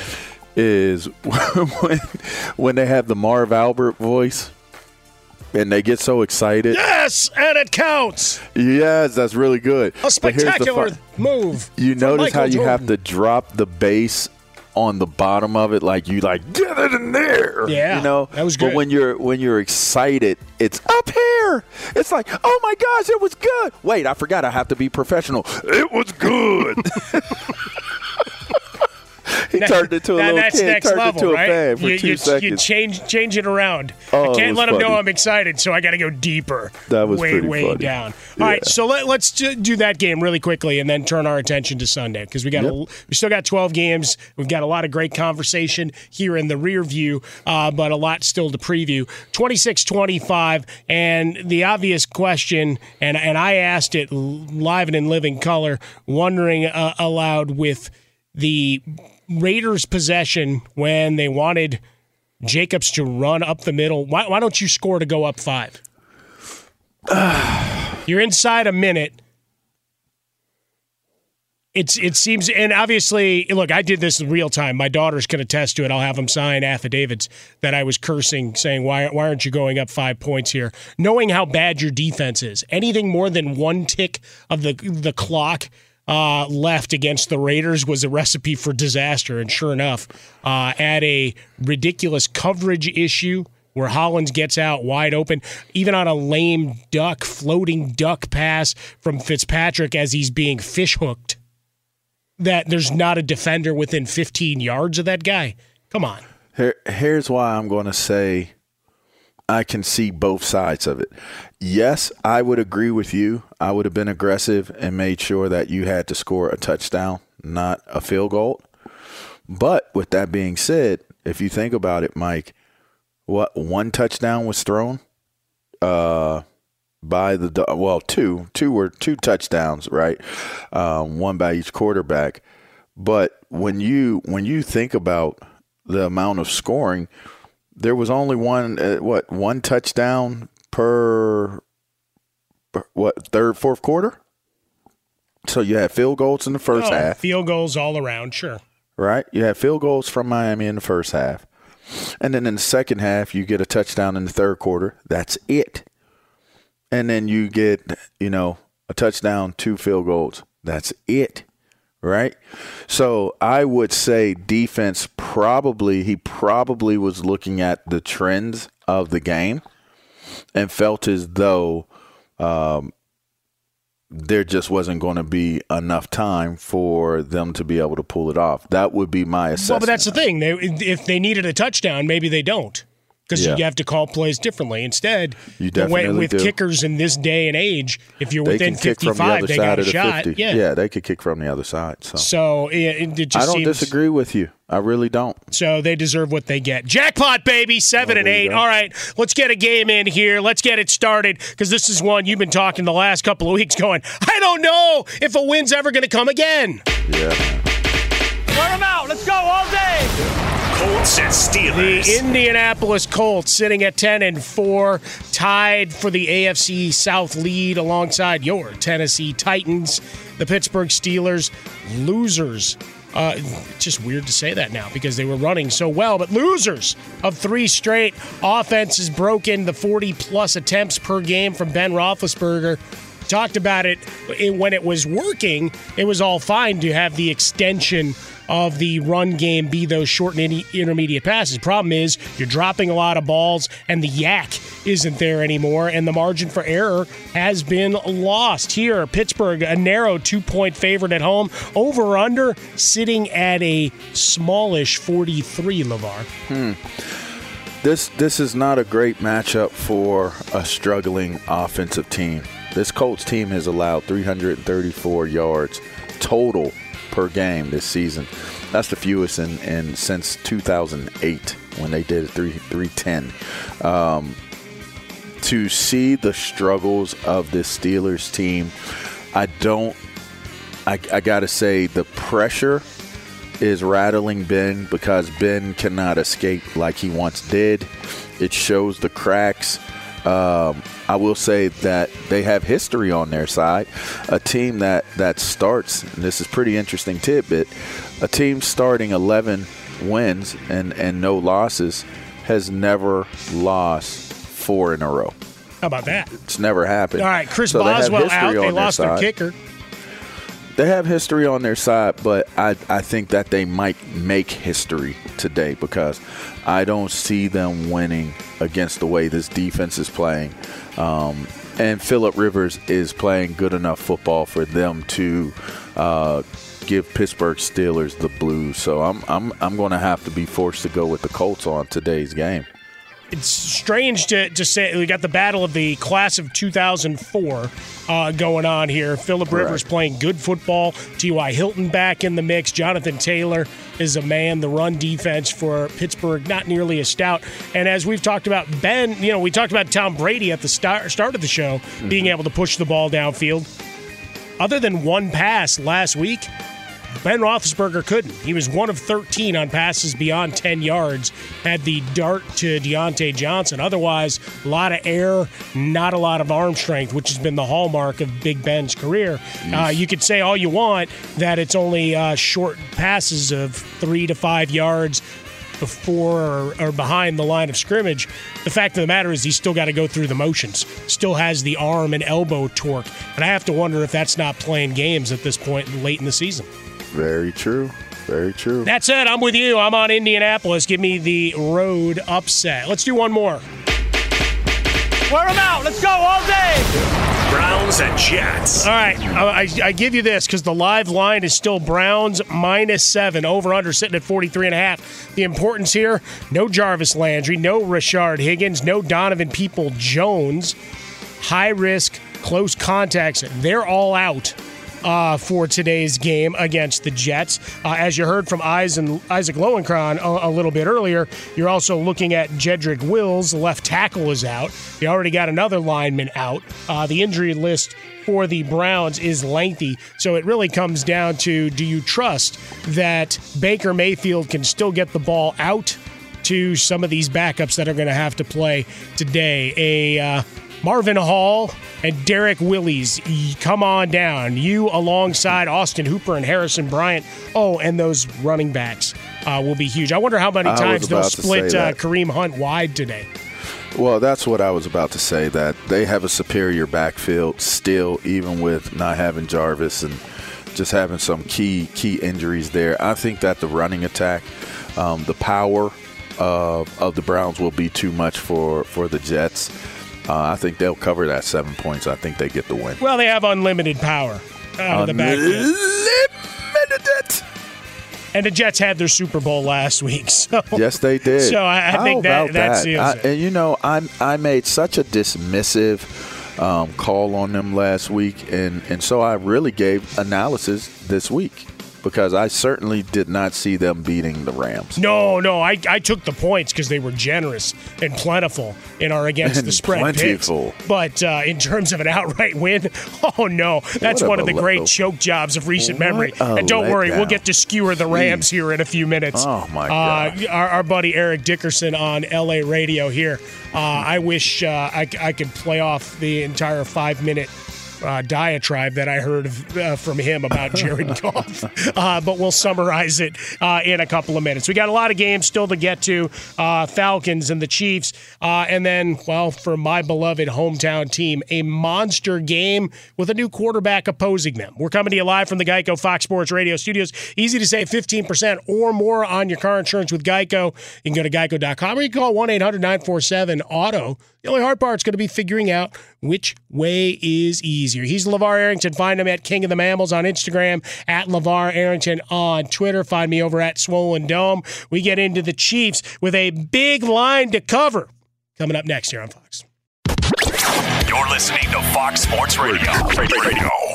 S4: Is when when they have the Marv Albert voice and they get so excited.
S3: Yes, and it counts.
S4: Yes, that's really good.
S3: A
S4: But here's the
S3: spectacular move.
S4: You notice how you have to drop the bass on the bottom of it, like you like get it in there.
S3: Yeah,
S4: you know
S3: that was
S4: But
S3: good.
S4: when you're when you're excited, it's up here. It's like, oh my gosh, it was good. Wait, I forgot. I have to be professional. It was good. he turned into a
S3: That-
S4: little
S3: that's
S4: kid.
S3: next
S4: turned
S3: level,
S4: into a
S3: right?
S4: fan for
S3: you,
S4: two
S3: you,
S4: seconds.
S3: you change change it around.
S4: Oh,
S3: I can't let them know. I'm excited, so I got to go deeper.
S4: That was
S3: way way
S4: funny.
S3: down. All right,
S4: Yeah.
S3: so let, let's do that game really quickly, and then turn our attention to Sunday because we got a, we still got 12 games. We've got a lot of great conversation here in the rear view, uh, but a lot still to preview. 26-25, and the obvious question, and and I asked it live and in living color, wondering uh, aloud with the Raiders' possession when they wanted Jacobs to run up the middle. Why, why don't you score to go up five? You're inside a minute. It's it seems and obviously look I did this in real time. My daughters can attest to it. I'll have them sign affidavits that I was cursing, saying why why aren't you going up five points here? Knowing how bad your defense is, anything more than one tick of the the clock uh, left against the Raiders was a recipe for disaster. And sure enough, uh, at a ridiculous coverage issue where Hollins gets out wide open, even on a lame duck, floating duck pass from Fitzpatrick as he's being fish hooked. That there's not a defender within 15 yards of that guy. Come on.
S4: Here, here's why I'm going to say I can see both sides of it. Yes, I would agree with you. I would have been aggressive and made sure that you had to score a touchdown, not a field goal. But with that being said, if you think about it, Mike, what one touchdown was thrown uh, by the well, two, two were two touchdowns, right? Um, one by each quarterback. But when you when you think about the amount of scoring, there was only one uh, what one touchdown per, per what third fourth quarter. So you had field goals in the first
S3: Oh,
S4: half,
S3: Field goals all around, sure.
S4: right? You had field goals from Miami in the first half, and then in the second half you get a touchdown in the third quarter. That's it, and then you get you know a touchdown, two field goals. That's it right? So I would say defense probably he probably was looking at the trends of the game and felt as though um, there just wasn't going to be enough time for them to be able to pull it off. That would be my assessment.
S3: Well, but that's the thing. They, if they needed a touchdown, maybe they don't. Because
S4: Yeah.
S3: you have to call plays differently. Instead,
S4: You definitely
S3: with
S4: do.
S3: kickers in this day and age, if you're
S4: they
S3: within
S4: can kick from the
S3: 55, they got a
S4: of the
S3: shot.
S4: 50.
S3: Yeah.
S4: they could kick from the other side. So,
S3: So it, it just
S4: I don't
S3: seems,
S4: disagree with you. I really don't.
S3: So they deserve what they get. Jackpot, baby, seven and eight. All right, let's get a game in here. Let's get it started because this is one you've been talking the last couple of weeks. Going, I don't know if a win's ever going to come again.
S4: Yeah.
S7: Wear them out. Let's go all day.
S2: Colts and Steelers.
S3: The Indianapolis Colts sitting at 10 and 4, tied for the AFC South lead alongside your Tennessee Titans. The Pittsburgh Steelers, losers. Uh, just weird to say that now because they were running so well, but losers of three straight. Offense has broken the 40 plus attempts per game from Ben Roethlisberger. Talked about it- when it was working. It was all fine to have the extension of the run game be those short and intermediate passes. Problem is, you're dropping a lot of balls, and the YAC isn't there anymore, and the margin for error has been lost. Here, Pittsburgh, a narrow two point favorite at home, over under sitting at a smallish 43, LaVar.
S4: Hmm. This this is not a great matchup for a struggling offensive team. This Colts team has allowed 334 yards total per game this season. That's the fewest in, in since 2008 when they did 3 310. Um, to see the struggles of this Steelers team, I don't. I, I got to say the pressure is rattling Ben because Ben cannot escape like he once did. It shows the cracks. Um, I will say that they have history on their side. A team that that starts, and this is pretty interesting tidbit, a team starting 11 wins and and no losses has never lost four in a row.
S3: How about that?
S4: It's never happened.
S3: All right, Chris
S4: So they
S3: Boswell
S4: history
S3: out. They lost their
S4: side.
S3: kicker.
S4: They have history on their side, but I, I think that they might make history today because I don't see them winning against the way this defense is playing. Um, and Philip Rivers is playing good enough football for them to uh, give Pittsburgh Steelers the blues. So I'm I'm I'm going to have to be forced to go with the Colts on today's game.
S3: It's strange to, to say we got the battle of the class of 2004 uh, going on here. Philip Rivers playing good football. T.Y. Hilton back in the mix. Jonathan Taylor is a man. The run defense for Pittsburgh not nearly as stout. And as we've talked about, Ben, you know, we talked about Tom Brady at the start start of the show being able to push the ball downfield. Other than one pass last week, Ben Roethlisberger couldn't. He was one of 13 on passes beyond 10 yards. Had the dart to Diontae Johnson. Otherwise, a lot of air, not a lot of arm strength, which has been the hallmark of Big Ben's career. Uh, you could say all you want that it's only uh, short passes of three to five yards before or, or behind the line of scrimmage. The fact of the matter is, he's still got to go through the motions. Still has the arm and elbow torque, and I have to wonder if that's not playing games at this point late in the season.
S4: Very true. Very true.
S3: That's it. I'm with you. I'm on Indianapolis. Give me the road upset. Let's do one more.
S7: Wear them out. Let's go all day.
S2: Browns and Jets.
S3: All right, I, I, I give you this because the live line is still Browns minus seven, over under sitting at 43 and a half. The importance here no Jarvis Landry, no Rashard Higgins, no Donovan Peoples-Jones. High risk, close contacts, they're all out. Uh, for today's game against the Jets. Uh, as you heard from Isaac, Lowenkron a, a little bit earlier, you're also looking at Jedrick Wills, left tackle is out. You already got another lineman out. Uh, the injury list for the Browns is lengthy. So it really comes down to do you trust that Baker Mayfield can still get the ball out to some of these backups that are going to have to play today? A uh, Marvin Hall and Derrick Willies, come on down. You alongside Austin Hooper and Harrison Bryant. Oh, and those running backs uh, will be huge. I wonder how many
S4: I
S3: times they'll split uh. Kareem Hunt wide today.
S4: Well, that's what I was about to say. That they have a superior backfield still, even with not having Jarvis and just having some key key injuries there. I think that the running attack, um, the power of of the Browns will be too much for for the Jets. Uh, I think they'll cover that seven points. I think they get the win.
S3: Well, they have unlimited power out of the backfield.
S4: Unlimited.
S3: And the Jets had their Super Bowl last week. So
S4: Yes, they did.
S3: So I, I think that that seals
S4: I-
S3: it.
S4: and you know, I I made such a dismissive um, call on them last week, and and so I really gave analysis this week because I certainly did not see them beating the Rams.
S3: No, no, I, I took the points because they were generous and plentiful in our against
S4: And
S3: the spread picks. But uh, in terms of an outright win, oh no, that's
S4: What
S3: one of the great choke jobs of recent memory. And don't worry, we'll get to skewer the Rams here in a few minutes.
S4: Oh, my
S3: Uh, our, our buddy Eric Dickerson on LA Radio here. Uh, I wish uh, I, I could play off the entire five minute. Uh, diatribe that I heard uh, from him about Jared Goff, uh, but we'll summarize it uh, in a couple of minutes. We got a lot of games still to get to uh, Falcons and the Chiefs, uh, and then, well, for my beloved hometown team, a monster game with a new quarterback opposing them. We're coming to you live from the Geico Fox Sports Radio studios. Easy to save 15% or more on your car insurance with Geico. You can go to geico.com or you can call 1 800 947 AUTO. The only hard part is going to be figuring out which way is easier. He's LaVar Arrington. Find him at King of the Mammals on Instagram, at LaVar Arrington on Twitter. Find me over at Swollen Dome. We get into the Chiefs with a big line to cover coming up next here on Fox.
S2: You're listening to Fox Sports Radio. Radio.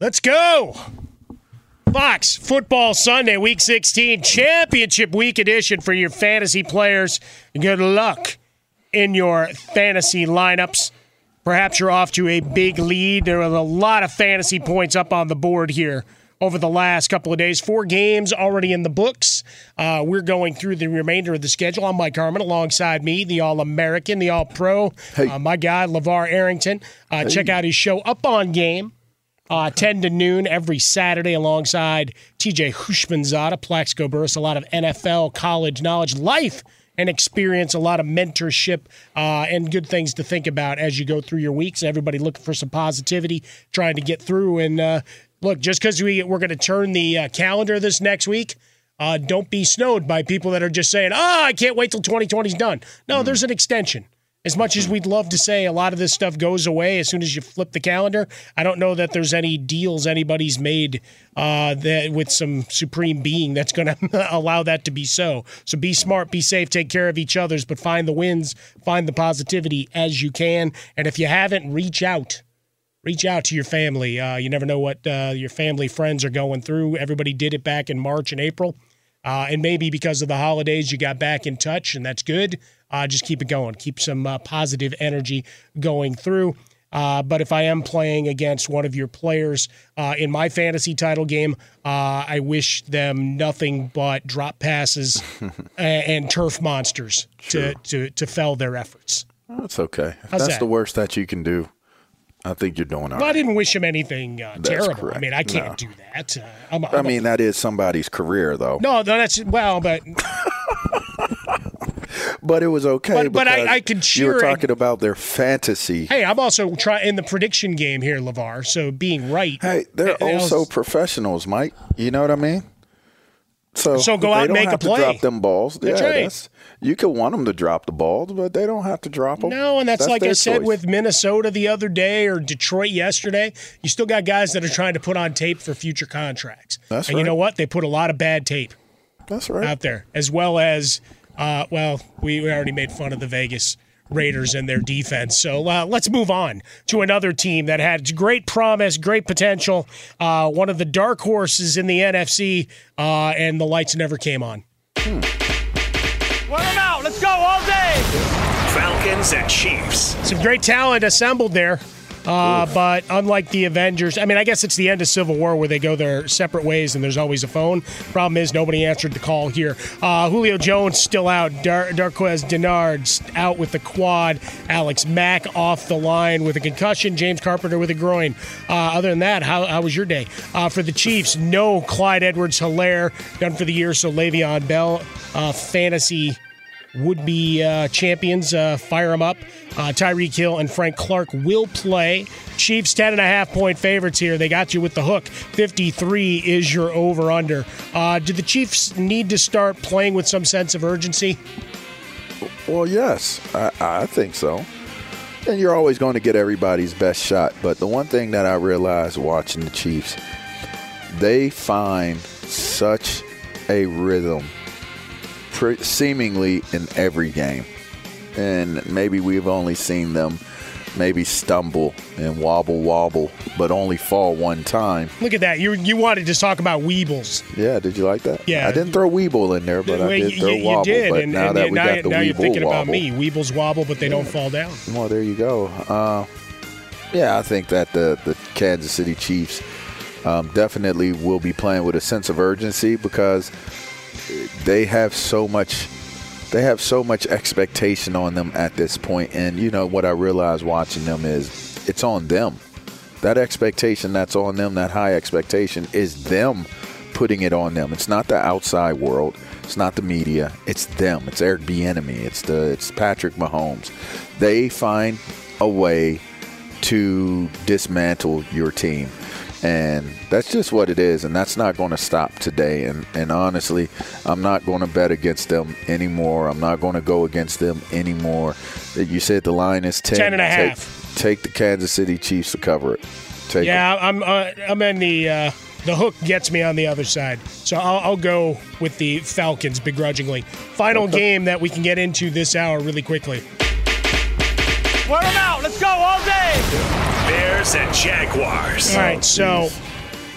S3: Let's go. Fox Football Sunday, Week 16, Championship Week edition for your fantasy players. Good luck in your fantasy lineups. Perhaps you're off to a big lead. There are a lot of fantasy points up on the board here over the last couple of days. Four games already in the books. Uh, we're going through the remainder of the schedule. I'm Mike Harmon alongside me, the All American, the All Pro, uh, my guy, LaVar Arrington. Uh, Check out his show Up on Game. Uh, 10 to noon every Saturday alongside TJ Houshmandzadeh, Plaxico Burress, a lot of NFL, college knowledge, life and experience, a lot of mentorship uh, and good things to think about as you go through your weeks. Everybody looking for some positivity, trying to get through. And uh, look, just because we, we're going to turn the uh, calendar this next week, uh, don't be snowed by people that are just saying, oh, I can't wait till 2020 is done. No, there's an extension. As much as we'd love to say a lot of this stuff goes away as soon as you flip the calendar, I don't know that there's any deals anybody's made uh, that with some supreme being that's going to allow that to be so. So be smart, be safe, take care of each other's, but find the wins, find the positivity as you can. And if you haven't, reach out reach out to your family. Uh, you never know what uh, your family friends are going through. Everybody did it back in March and April. Uh, and maybe because of the holidays, you got back in touch, and that's good. Uh, just keep it going. Keep some uh, positive energy going through. Uh, but if I am playing against one of your players uh, in my fantasy title game, uh, I wish them nothing but drop passes and, and turf monsters to, to to fell their efforts.
S4: That's okay. If
S3: How's
S4: that's
S3: that?
S4: the worst that you can do, I think you're doing all
S3: Well, I didn't wish him anything uh, terrible. I mean, I can't
S4: No.
S3: do that. Uh, I'm,
S4: I mean, that is somebody's career, though.
S3: no, no, that's well, but
S4: But it was okay.
S3: But- but I- I could
S4: You
S3: cheer
S4: were
S3: and-
S4: talking about their fantasy.
S3: hey, I'm also trying in the prediction game here, LaVar. So being right.
S4: Hey, they're also professionals, Mike. You know what I mean? So,
S3: So go out and make a play.
S4: drop them balls.
S3: That's
S4: yeah,
S3: right.
S4: that's you could want them to drop the balls, but they don't have to drop them.
S3: No, and that's, like I said
S4: choice.
S3: with Minnesota the other day or Detroit yesterday. You still got guys that are trying to put on tape for future contracts.
S4: That's
S3: and you know what? They put a lot of bad tape
S4: That's right.
S3: out there, as well as, uh, well, we, we already made fun of the Vegas Raiders and their defense. So uh, let's move on to another team that had great promise, great potential, uh, one of the dark horses in the NFC, uh, and the lights never came on.
S9: Run them out. Let's go all day.
S2: Falcons and Chiefs.
S3: Some great talent assembled there. Uh, but unlike the Avengers, I mean, I guess it's the end of Civil War where they go their separate ways and there's always a phone. Problem is, nobody answered the call here. Uh, Julio Jones still out. Dar- Darqueze Dennard out with the quad. Alex Mack off the line with a concussion. James Carpenter with a groin. Uh, other than that, how, how was your day? Uh, for the Chiefs, no Clyde Edwards Helaire done for the year, so Le'Veon Bell, uh, fantasy would be uh, champions. Uh, fire them up. Uh, Tyreek Hill and Frank Clark will play. Chiefs 10 and a half point favorites here. They got you with the hook. 53 is your over under. Uh, do the Chiefs need to start playing with some sense of urgency?
S4: Well, yes, I, I think so. And you're always going to get everybody's best shot. But the one thing that I realized watching the Chiefs, they find such a rhythm pre- seemingly in every game. And maybe we've only seen them maybe stumble and wobble wobble, but only fall one time.
S3: Look at that. You you wanted to talk about Weebles.
S4: Yeah, did you like that?
S3: Yeah.
S4: I didn't throw Weeble in there, but I did
S3: you,
S4: throw
S3: you
S4: wobble.
S3: did,
S4: but
S3: and,
S4: now
S3: and
S4: that we
S3: now,
S4: got the
S3: now
S4: Weeble
S3: you're thinking about me. Weebles wobble, but they don't fall down.
S4: Well, there you go. Uh, yeah, I think that the, the Kansas City Chiefs um, definitely will be playing with a sense of urgency because they have so much. They have so much expectation on them at this point, and you know what I realize watching them is it's on them. That expectation that's on them, that high expectation, is them putting it on them. It's not the outside world. It's not the media. It's them. It's Eric Bieniemy. It's the it's Patrick Mahomes. They find a way to dismantle your team. And that's just what it is, and that's not going to stop today. And and honestly, I'm not going to bet against them anymore. I'm not going to go against them anymore. You said the line is 10.
S3: 10 and a
S4: Take-
S3: half.
S4: Take, the Kansas City Chiefs to cover it. Take
S3: yeah, I'm uh, I'm in the uh, the hook gets me on the other side, so I'll, I'll go with the Falcons begrudgingly. Final game that we can get into this hour really quickly.
S9: Run them out. Let's go all day.
S2: Bears and Jaguars.
S3: All right, so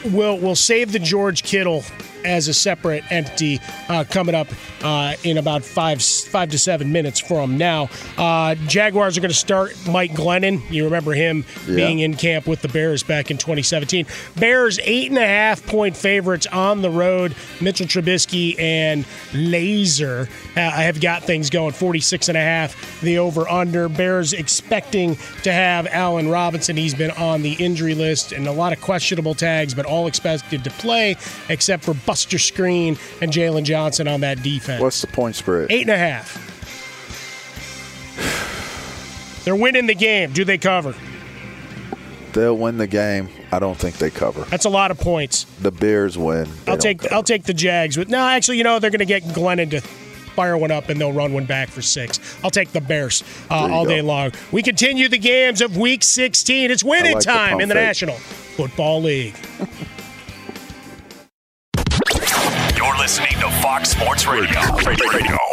S3: we'll we'll save the George Kittle as a separate entity uh, coming up uh, in about five five to seven minutes from now. Uh, Jaguars are going to start Mike Glennon. You remember him
S10: Yeah.
S3: being in camp with the Bears back in 2017. Bears eight and a half point favorites on the road. Mitchell Trubisky and Lazor uh, have got things going 46 and a half. The over under. Bears expecting to have Allen Robinson. He's been on the injury list and a lot of questionable tags, but all expected to play except for Buster Skrine and Jaylon Johnson on that defense.
S4: What's the point spread?
S3: Eight and a half. They're winning the game. Do they cover?
S4: They'll win the game. I don't think they cover.
S3: That's a lot of points.
S4: The Bears win. They
S3: I'll take
S4: cover.
S3: I'll take the Jags with no. Actually, you know they're going to get Glennon to fire one up and they'll run one back for six. I'll take the Bears uh, all
S4: go.
S3: day long. We continue the games of Week 16. It's winning
S4: like the
S3: time in the
S4: fake.
S3: National Football League.
S2: Fox Sports Radio. Radio.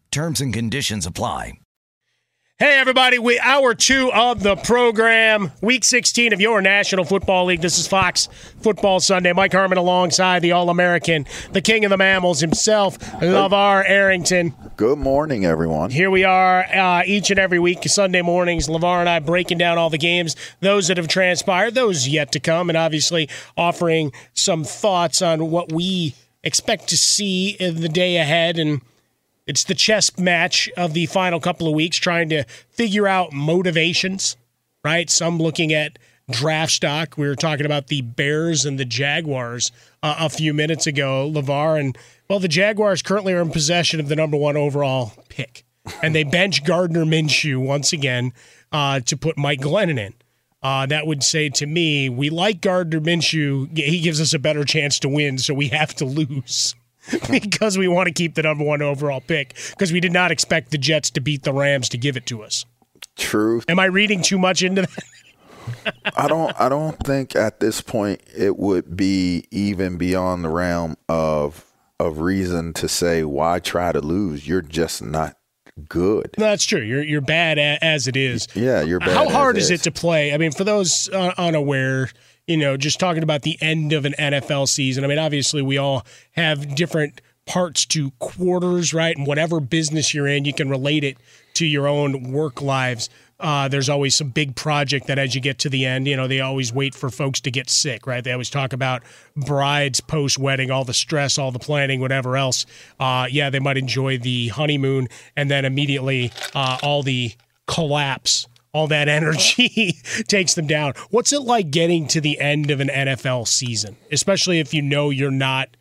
S1: Terms and conditions apply.
S3: Hey, everybody, we hour two of the program, week 16 of your National Football League. This is Fox Football Sunday. Mike Harmon alongside the All American, the king of the mammals himself, LaVar Arrington.
S4: Good morning, everyone.
S3: Here we are uh, each and every week, Sunday mornings. LaVar and I breaking down all the games, those that have transpired, those yet to come, and obviously offering some thoughts on what we expect to see in the day ahead. And it's the chess match of the final couple of weeks, trying to figure out motivations, right? Some looking at draft stock. We were talking about the Bears and the Jaguars uh, a few minutes ago, LaVar. And, well, the Jaguars currently are in possession of the number one overall pick. And they bench Gardner Minshew once again uh, to put Mike Glennon in. Uh, that would say to me, we like Gardner Minshew. He gives us a better chance to win, so we have to lose. because we want to keep the number one overall pick because we did not expect the Jets to beat the Rams to give it to us.
S4: True.
S3: Am I reading too much into that?
S4: I don't. I don't think at this point it would be even beyond the realm of of reason to say why try to lose. You're just not good.
S3: No, that's true. You're you're bad as it is.
S4: Yeah, you're bad.
S3: How hard is
S4: is.
S3: it to play? I mean, for those uh, unaware, you know, just talking about the end of an NFL season. I mean, obviously, we all have different parts to quarters, right? And whatever business you're in, you can relate it to your own work lives. Uh, there's always some big project that as you get to the end, you know, they always wait for folks to get sick, right? They always talk about brides post wedding, all the stress, all the planning, whatever else. Uh, yeah, they might enjoy the honeymoon and then immediately uh, all the collapse all that energy takes them down. What's it like getting to the end of an NFL season, especially if you know you're not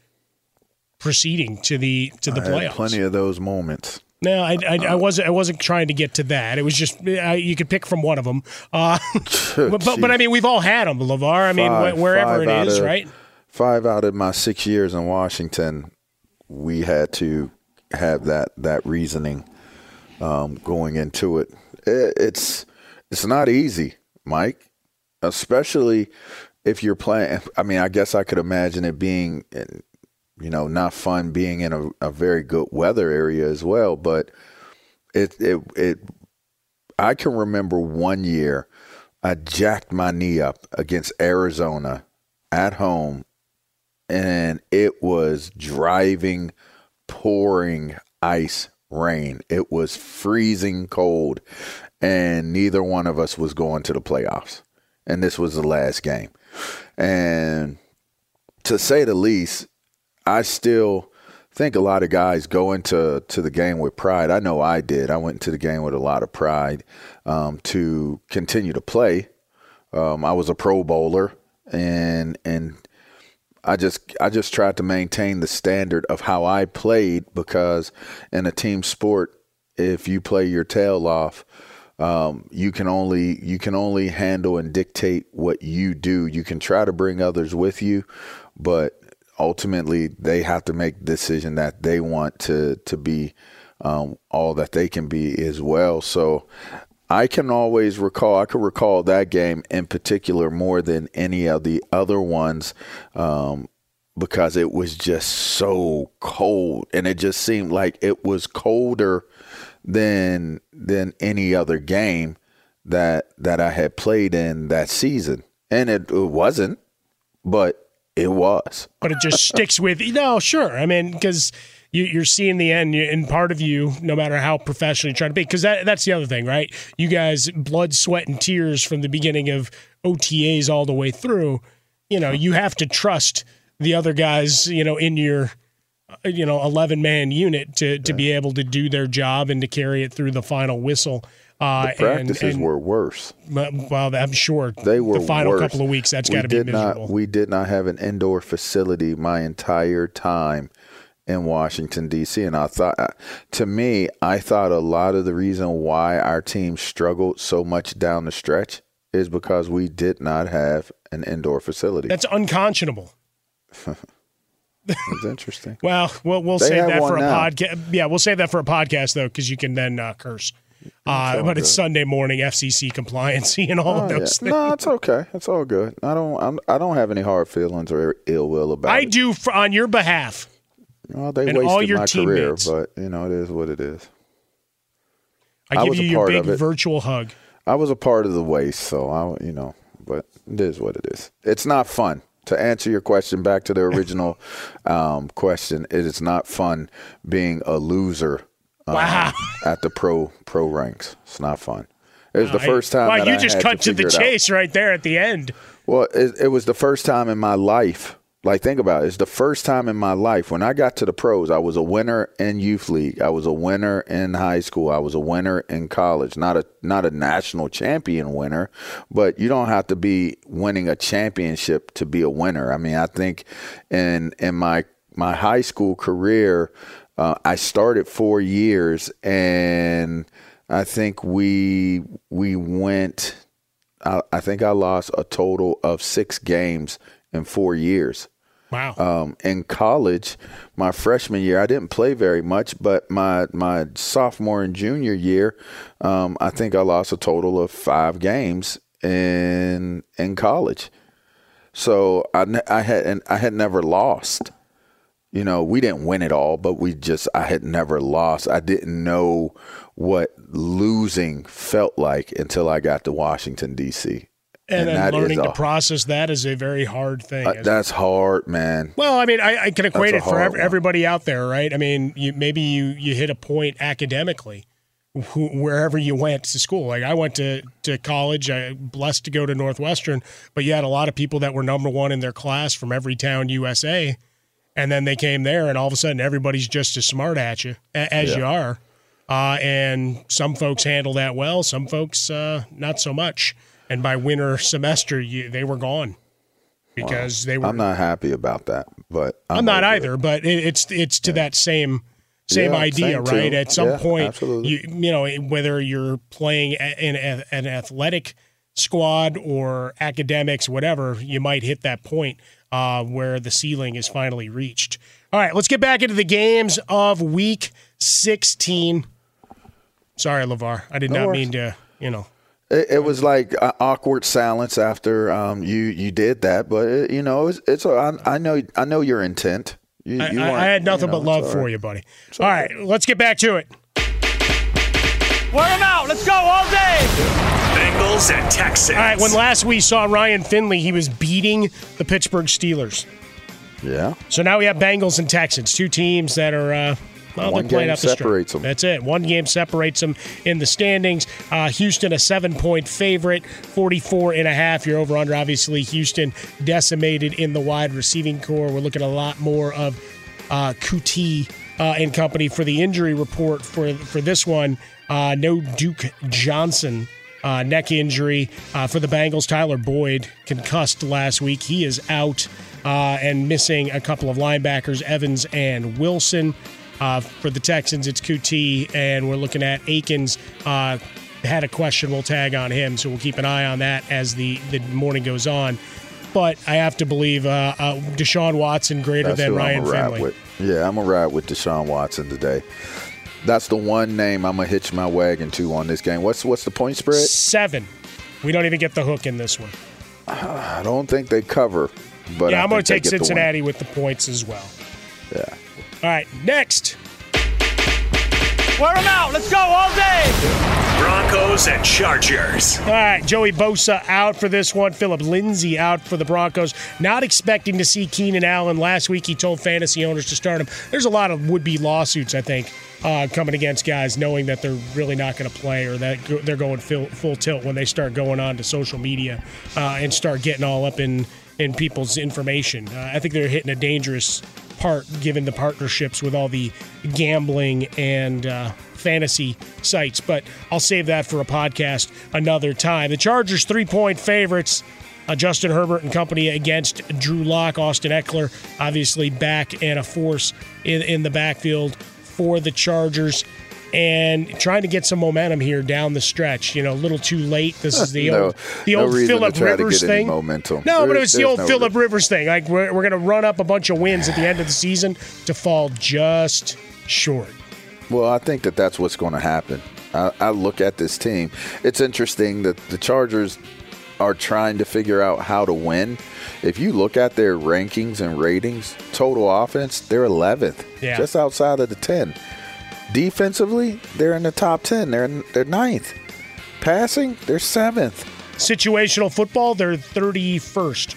S3: proceeding to the to the
S4: I
S3: playoffs?
S4: plenty of those moments.
S3: No, I, I, I wasn't. I wasn't trying to get to that. It was just uh, you could pick from one of them. Uh, but, but but I mean, we've all had them, LaVar. I mean,
S4: Five-
S3: wherever it
S4: of-
S3: right?
S4: Five out of my six years in Washington, we had to have that that reasoning. um, going into it. it. It's it's not easy, Mike, especially if you're playing. I mean, I guess I could imagine it being, you know, not fun being in a, a very good weather area as well. But it it it. I can remember one year I jacked my knee up against Arizona at home, and it was driving, pouring ice rain. It was freezing cold, and neither one of us was going to the playoffs. And this was the last game. And to say the least, I still think a lot of guys go into to the game with pride. I know I did. I went into the game with a lot of pride um, to continue to play. Um, I was a Pro Bowler, and and I just I just tried to maintain the standard of how I played because in a team sport, if you play your tail off, um, you can only you can only handle and dictate what you do. You can try to bring others with you, but ultimately they have to make the decision that they want to to be um, all that they can be as well. So I can always recall, I can recall that game in particular more than any of the other ones um, because it was just so cold. And it just seemed like it was colder than than any other game that that I had played in that season. And it, it wasn't, but it was.
S3: But it just sticks with you. No, sure. I mean, because you, are seeing the end, and part of you, no matter how professional you try to be, because that, that's the other thing, right? You guys, blood, sweat, and tears from the beginning of OTAs all the way through. You know, you have to trust the other guys, you know, in your, you know, 11 man unit to, to be able to do their job and to carry it through the final whistle.
S4: Uh, the practices and, and, were worse.
S3: Well, I'm sure
S4: they were
S3: the final
S4: worse.
S3: couple of weeks. That's got to be miserable.
S4: Not, we did not have an indoor facility my entire time in Washington D.C. And I thought, uh, to me, I thought a lot of the reason why our team struggled so much down the stretch is because we did not have an indoor facility.
S3: That's unconscionable.
S4: That's interesting.
S3: well, we'll, we'll save that for a podcast. Yeah, we'll save that for a podcast though, because you can then uh, curse. Uh, but it's Sunday morning FCC compliancy and all
S4: oh,
S3: of those
S4: yeah.
S3: things.
S4: No, it's okay. It's all good. I don't. I'm, I do not have any hard feelings or ill will about
S3: I
S4: it.
S3: I do for, on your behalf.
S4: Well, they
S3: and
S4: wasted
S3: all your
S4: my
S3: teammates.
S4: career, but you know it is what it is.
S3: I give
S4: was
S3: you
S4: a
S3: your big virtual hug.
S4: I was a part of the waste, so I, you know, but it is what it is. It's not fun. To answer your question, back to the original um, question, it is not fun being a loser um,
S3: Wow.
S4: at the pro pro ranks. It's not fun. It was the first time.
S3: Wow,
S4: that
S3: you
S4: I
S3: just cut to, the
S4: figure out.
S3: chase right there at the end.
S4: Well, it, it was the first time in my life. Like, think about it. It's the first time in my life when I got to the pros. I was a winner in youth league. I was a winner in high school. I was a winner in college. Not a not a national champion winner, but you don't have to be winning a championship to be a winner. I mean, I think in in my my high school career, uh, I started four years, and I think we we went. I, I think I lost a total of six games in four years.
S3: Wow.
S4: Um, in college, my freshman year, I didn't play very much, but my my sophomore and junior year, um, I think I lost a total of five games in in college. So I, I had and I had never lost. You know, we didn't win it all, but we just I had never lost. I didn't know what losing felt like until I got to Washington D.C.
S3: And, then learning
S4: a-
S3: to process that is a very hard thing.
S4: Uh,
S3: isn't it?
S4: that's hard, man.
S3: Well, I mean, I, I can equate
S4: That's
S3: it for ev- everybody out there, right? I mean, you, maybe you, you hit a point academically wh- wherever you went to school. Like I went to, to college, I blessed to go to Northwestern, but you had a lot of people that were number one in their class from every town USA. And then they came there, and all of a sudden, everybody's just as smart at you a- as
S4: Yeah.
S3: you are. Uh, and some folks handle that well, some folks uh, not so much. And by winter semester, you, they were gone because they were
S4: I'm not happy about that, but
S3: I'm, not
S4: over it.
S3: either, but it, it's it's to that same same
S4: Yeah,
S3: idea,
S4: same
S3: right?
S4: too.
S3: At some
S4: Yeah,
S3: point,
S4: absolutely.
S3: you you know whether you're playing in a, an athletic squad or academics, whatever, you might hit that point uh, where the ceiling is finally reached. All right, let's get back into the games of Week 16. Sorry, LaVar. I did
S4: No
S3: not
S4: worries.
S3: mean to. You know.
S4: It, it was like uh, awkward silence after um, you you did that, but it, you know it's, it's I, I know I know your intent. You,
S3: I,
S4: you
S3: I- I had nothing
S4: you know,
S3: but love
S4: it's
S3: for
S4: right.
S3: you, buddy. All right, let's get back to it.
S9: Wear them out. Let's go all day.
S2: Bengals and Texans.
S3: All right, when last we saw Ryan Finley, he was beating the Pittsburgh Steelers.
S4: Yeah.
S3: So now we have Bengals and Texans, two teams that are. Uh, well,
S4: One
S3: they're playing out the
S4: separates 'em.
S3: That's it. One game separates them in the standings. Uh, Houston, a seven point favorite, 44 and a half. You're over under. Obviously, Houston decimated in the wide receiving core. We're looking at a lot more of uh, Coutee uh, and company for the injury report for for this one. Uh, no Duke Johnson. Uh, neck injury uh, for the Bengals. Tyler Boyd concussed last week. He is out uh, and missing a couple of linebackers, Evans and Wilson. Uh, for the Texans, it's Coutee, and we're looking at Akins. Uh, had a questionable tag on him, so we'll keep an eye on that as the, the morning goes on. But I have to believe uh, uh, Deshaun Watson greater
S4: That's
S3: than Ryan
S4: I'm gonna ride
S3: Finley.
S4: with. Yeah, I'm gonna ride with Deshaun Watson today. That's the one name I'm gonna hitch my wagon to on this game. What's what's the point spread?
S3: Seven. We don't even get the hook in this one.
S4: I don't think they cover, but
S3: yeah,
S4: I
S3: I'm going to take
S4: get the.
S3: Cincinnati with the points as well.
S4: Yeah.
S3: All right, next.
S9: Wear them out. Let's go all day.
S2: Broncos and Chargers.
S3: All right, Joey Bosa out for this one. Phillip Lindsay out for the Broncos. Not expecting to see Keenan Allen. Last week he told fantasy owners to start him. There's a lot of would-be lawsuits, I think, uh, coming against guys knowing that they're really not going to play or that they're going full, full tilt when they start going on to social media uh, and start getting all up in in people's information. Uh, I think they're hitting a dangerous part given the partnerships with all the gambling and uh, fantasy sites. But I'll save that for a podcast another time. The Chargers three point favorites. Uh, Justin Herbert and company against Drew Lock, Austin Ekeler, obviously back and a force in, in the backfield for the Chargers. And trying to get some momentum here down the stretch. You know, a little too late. This is the
S4: No-
S3: old, the
S4: no
S3: old Philip Rivers thing.
S4: momentum.
S3: No, but it was the old
S4: no
S3: Philip Rivers thing. Like we're, we're going to run up a bunch of wins at the end of the season to fall just short.
S4: Well, I think that that's what's going to happen. I, I look at this team. It's interesting that the Chargers are trying to figure out how to win. If you look at their rankings and ratings, total offense, they're 11th,
S3: Yeah.
S4: just outside of the 10. Defensively, they're in the top 10. They're in, they're ninth. Passing, they're seventh.
S3: Situational football, they're 31st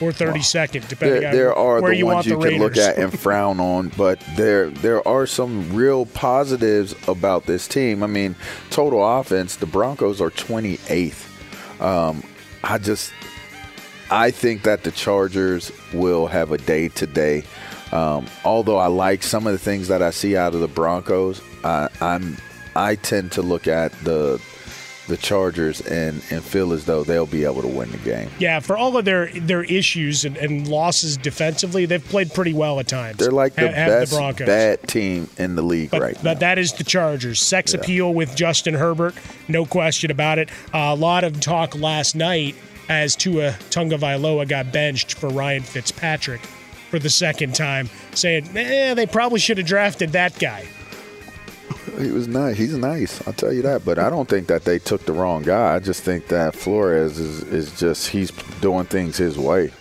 S3: or 32nd, depending
S4: There,
S3: on
S4: there are
S3: where
S4: the
S3: you
S4: ones you can look at and frown on, but there there are some real positives about this team. I mean, total offense, the Broncos are 28th. Um, I just I think that the Chargers will have a day today. Um, although I like some of the things that I see out of the Broncos, I, I'm I tend to look at the the Chargers and, and feel as though they'll be able to win the game.
S3: Yeah, for all of their their issues and, and losses defensively, they've played pretty well at times.
S4: They're like the
S3: have
S4: best
S3: the
S4: bad team in the league
S3: But,
S4: right now.
S3: but that is the Chargers. Sex appeal with Justin Herbert, no question about it. Uh, a lot of talk last night as Tua Tagovailoa got benched for Ryan Fitzpatrick for the second time, saying, eh, they probably should have drafted that guy.
S4: He was nice. He's nice. I'll tell you that. But I don't think that they took the wrong guy. I just think that Flores is, is just he's doing things his way.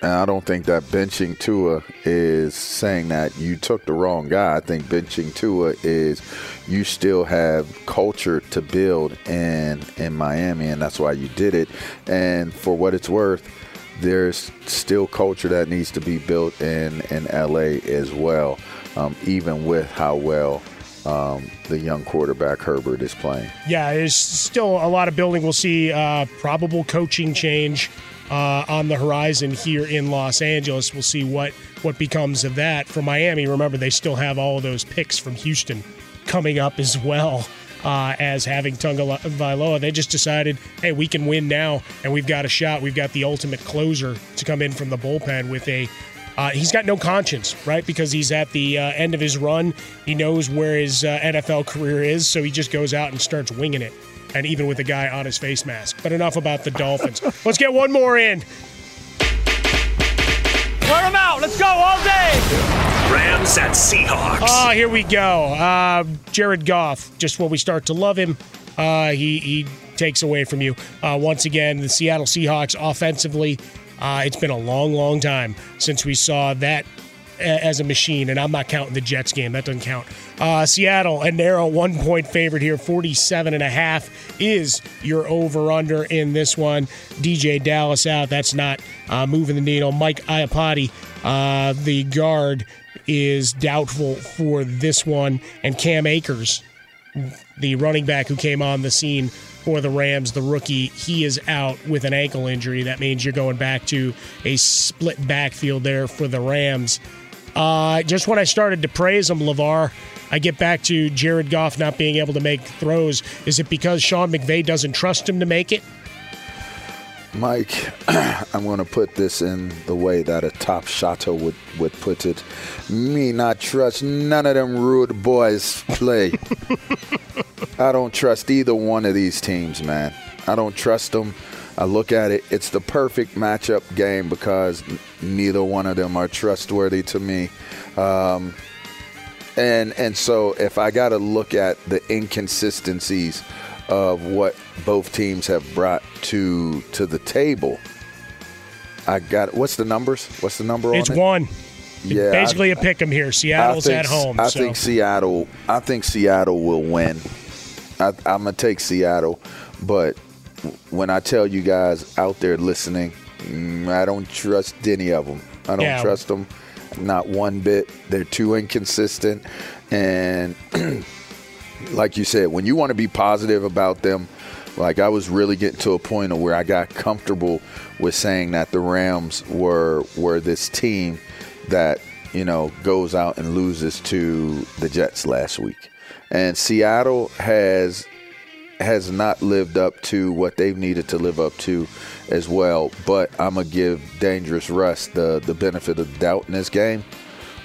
S4: And I don't think that benching Tua is saying that you took the wrong guy. I think benching Tua is you still have culture to build in in Miami, and that's why you did it. And for what it's worth, there's still culture that needs to be built in in LA as well, um, even with how well um, the young quarterback Herbert is playing.
S3: Yeah, there's still a lot of building. We'll see uh, probable coaching change uh, on the horizon here in Los Angeles. We'll see what what becomes of that. For Miami, remember they still have all those picks from Houston coming up as well. Uh, as having Tagovailoa, they just decided, hey, we can win now, and we've got a shot. We've got the ultimate closer to come in from the bullpen with a uh, he's got no conscience, right? Because he's at the uh, end of his run. He knows where his uh, NFL career is, so he just goes out and starts winging it. And even with a guy on his face mask. But enough about the Dolphins. Let's get one more in.
S9: Wear them out. Let's go all day.
S2: Rams at Seahawks.
S3: Oh, here we go. Uh, Jared Goff. Just when we start to love him, uh, he he takes away from you. Uh, once again, the Seattle Seahawks offensively. Uh, it's been a long, long time since we saw that as a machine, and I'm not counting the Jets game. That doesn't count. Uh, Seattle, a narrow one point favorite here, 47 and a half is your over under in this one. DeeJay Dallas out. That's not uh, moving the needle. Mike Iupati, uh, the guard, is doubtful for this one. And Cam Akers, the running back who came on the scene for the Rams, the rookie, he is out with an ankle injury. That means you're going back to a split backfield there for the Rams. Uh, just when I started to praise him, LaVar, I get back to Jared Goff not being able to make throws. Is it because Sean McVay doesn't trust him to make it?
S4: Mike, I'm going to put this in the way that a top shotter would, would put it. Me not trust none of them rude boys play. I don't trust either one of these teams, man. I don't trust them. I look at it, it's the perfect matchup game because neither one of them are trustworthy to me. Um, and and so if I got to look at the inconsistencies of what both teams have brought to to the table, I got what's the numbers? What's the number
S3: It's
S4: on it?
S3: It's one.
S4: Yeah,
S3: Basically
S4: I-
S3: a pick 'em here. Seattle's
S4: I
S3: at home.
S4: I
S3: so.
S4: think Seattle. I think Seattle will win. I, I'm gonna take Seattle, but when I tell you guys out there listening, mm, I don't trust any of them. I don't
S3: Yeah.
S4: trust them, not one bit. They're too inconsistent, and like you said, when you want to be positive about them, like I was really getting to a point of where I got comfortable with saying that the Rams were were this team that you know goes out and loses to the Jets last week, and Seattle has has not lived up to what they've needed to live up to as well. But I'm gonna give Dangerous Russ the the benefit of the doubt in this game,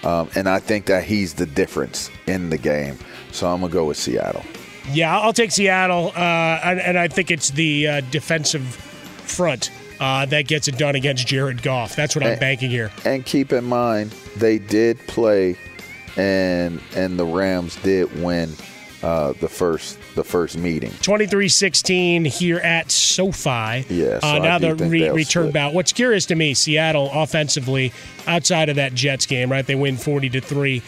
S4: um, and I think that he's the difference in the game. So I'm gonna go with Seattle.
S3: Yeah, I'll take Seattle, uh, and, and I think it's the uh, defensive front uh, that gets it done against Jared Goff. That's what I'm
S4: And-
S3: banking here.
S4: And keep in mind, they did play, and and the Rams did win uh, the first the first meeting.
S3: 23-16 here at SoFi.
S4: Yeah, so
S3: uh, now the re- return
S4: split.
S3: bout. What's curious to me, Seattle offensively, outside of that Jets game, right? They win 40 to three.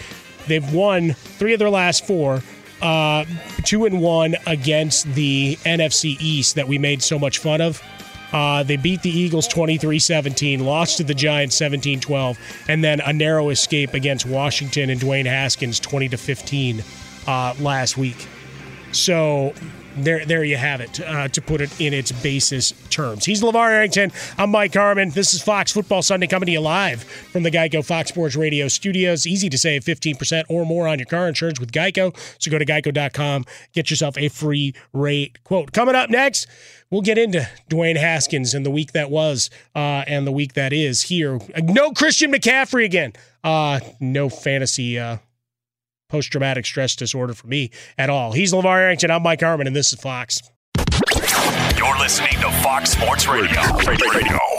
S3: They've won three of their last four. Uh, two and one against the NFC East that we made so much fun of. Uh, they beat the Eagles 23 17, lost to the Giants 17 12, and then a narrow escape against Washington and Dwayne Haskins 20 to 15 uh, last week. So there, there you have it. Uh, to put it in its basis terms, he's LaVar Arrington. I'm Mike Harmon. This is Fox Football Sunday coming to you live from the Geico Fox Sports Radio studios. Easy to save 15% or more on your car insurance with Geico. So go to geico.com, get yourself a free rate quote. Coming up next, we'll get into Dwayne Haskins and the week that was uh, and the week that is here. No Christian McCaffrey again. Uh, no fantasy. Post traumatic stress disorder for me at all. He's LaVar Arrington. I'm Mike Harmon, and this is Fox.
S2: You're listening to Fox Sports Radio. Radio.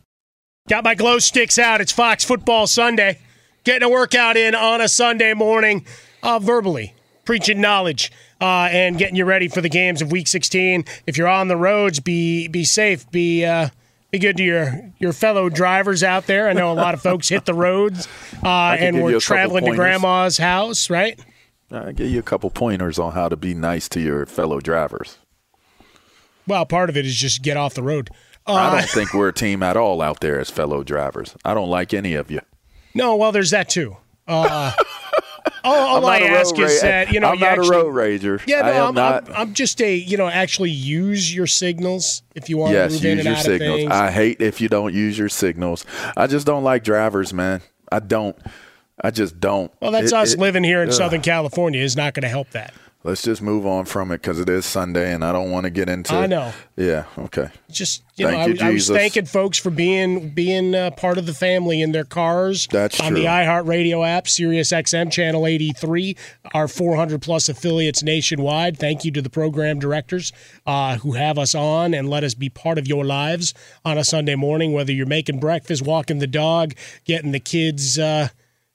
S3: Got my glow sticks out. It's Fox Football Sunday. Getting a workout in on a Sunday morning, uh, verbally preaching knowledge uh, and getting you ready for the games of Week 16. If you're on the roads, be be safe. Be uh, be good to your your fellow drivers out there. I know a lot of folks hit the roads uh, and we're traveling to grandma's house, right?
S4: I'll give you a couple pointers on how to be nice to your fellow drivers.
S3: Well, part of it is just get off the road. Uh,
S4: I don't think we're a team at all out there as fellow drivers. I don't like any of you.
S3: No, well, there's that too. Uh, all all
S4: I'm not a
S3: ask
S4: road
S3: is
S4: ra-
S3: that you know
S4: I'm
S3: you
S4: not
S3: actually,
S4: a road rager.
S3: Yeah, no,
S4: I
S3: I'm,
S4: not.
S3: I'm, I'm just a you know actually use your signals if you want to
S4: yes,
S3: move in
S4: use
S3: and
S4: your
S3: out
S4: signals.
S3: of things.
S4: I hate if you don't use your signals. I just don't like drivers, man. I don't. I just don't.
S3: well, that's
S4: It-
S3: us
S4: it-
S3: living here in
S4: ugh.
S3: Southern California is not going to help that.
S4: Let's just move on from it because it is Sunday, and I don't want to get into.
S3: I know.
S4: Yeah. Okay.
S3: Just you know,
S4: Thank
S3: I,
S4: you,
S3: was- I was thanking folks for being being uh, part of the family in their cars.
S4: That's
S3: on the iHeartRadio app, Sirius XM channel 83, our 400 plus affiliates nationwide. Thank you to the program directors uh, who have us on and let us be part of your lives on a Sunday morning. Whether you're making breakfast, walking the dog, getting the kids, uh,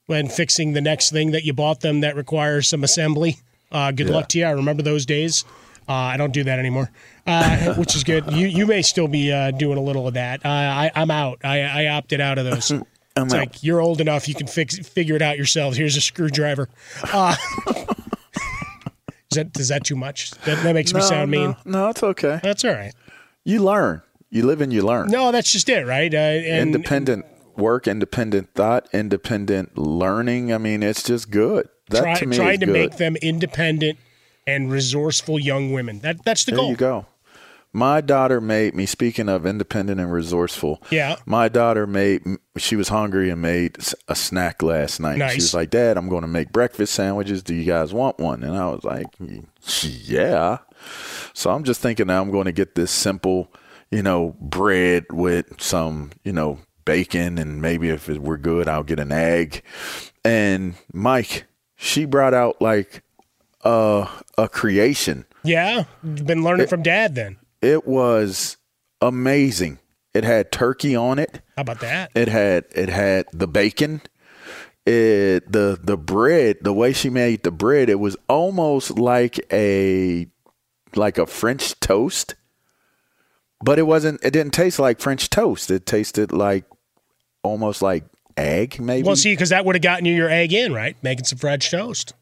S3: when fixing the next thing that you bought them that requires some assembly. Uh, good
S4: Yeah.
S3: luck to you. I remember those days. Uh, I don't do that anymore, uh, which is good. You you may still be uh, doing a little of that. Uh, I, I'm out. I, I opted out of those. It's
S4: out.
S3: like you're old enough, you can fix figure it out yourselves. Here's a screwdriver. Uh, is that is that too much? That, that makes me sound
S4: no,
S3: mean.
S4: No, it's okay.
S3: That's all right.
S4: You learn. You live and you learn.
S3: No, that's just it, right? Uh, and
S4: independent work, independent thought, independent learning. I mean, it's just good. That
S3: try,
S4: to
S3: trying to
S4: good.
S3: make them independent and resourceful young women. That that's the
S4: there
S3: goal.
S4: There you go. My daughter made me. Speaking of independent and resourceful,
S3: Yeah.
S4: My daughter made. She was hungry and made a snack last night.
S3: Nice.
S4: She was like, "Dad, I'm going to make breakfast sandwiches. Do you guys want one?" And I was like, "Yeah." So I'm just thinking now I'm going to get this simple, you know, bread with some, you know, bacon and maybe if we're good, I'll get an egg. And Mike, she brought out like a a creation.
S3: Yeah, you've been learning from dad then.
S4: It was amazing. It had turkey on it.
S3: How about that?
S4: It had it had the bacon. It the the bread, the way she made the bread, it was almost like a like a French toast. But it wasn't it didn't taste like French toast. It tasted like almost like egg maybe.
S3: Well, see, because that would have gotten you your egg in, right? Making some French toast.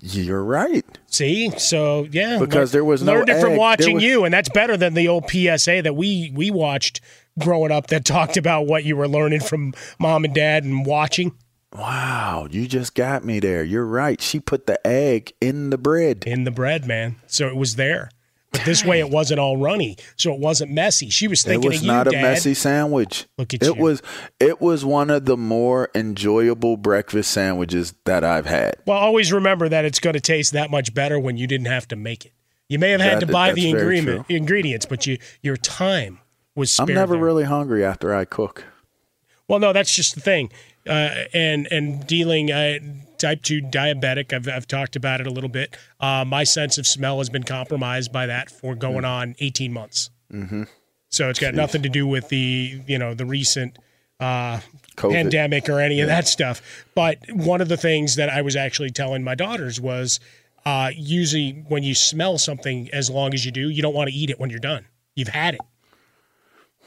S4: You're right.
S3: See, so yeah,
S4: Because there was no
S3: learned it from
S4: egg.
S3: watching
S4: was-
S3: you, and that's better than the old PSA that we we watched growing up that talked about what you were learning from mom and dad and watching
S4: Wow, you just got me there. You're right. She put the egg in the bread.
S3: in the bread, man. So it was there. But this way, it wasn't all runny, so it wasn't messy. She was
S4: It
S3: thinking
S4: was
S3: of you,
S4: not a
S3: Dad.
S4: messy sandwich.
S3: Look at
S4: it
S3: you.
S4: was it was one of the more enjoyable breakfast sandwiches that I've had.
S3: Well, always remember that it's going to taste that much better when you didn't have to make it. You may have had
S4: That-
S3: to buy the ingredient, ingredients, but you your time was spared.
S4: I'm never
S3: there.
S4: really hungry after I cook.
S3: Well, no, that's just the thing. Uh, and and dealing uh, type two diabetic, I've I've talked about it a little bit. Uh, my sense of smell has been compromised by that for going on 18 months.
S4: Mm-hmm.
S3: So it's got
S4: Jeez.
S3: nothing to do with the you know the recent uh, pandemic or any of that stuff. But one of the things that I was actually telling my daughters was uh, usually when you smell something as long as you do, you don't want to eat it when you're done. You've had it.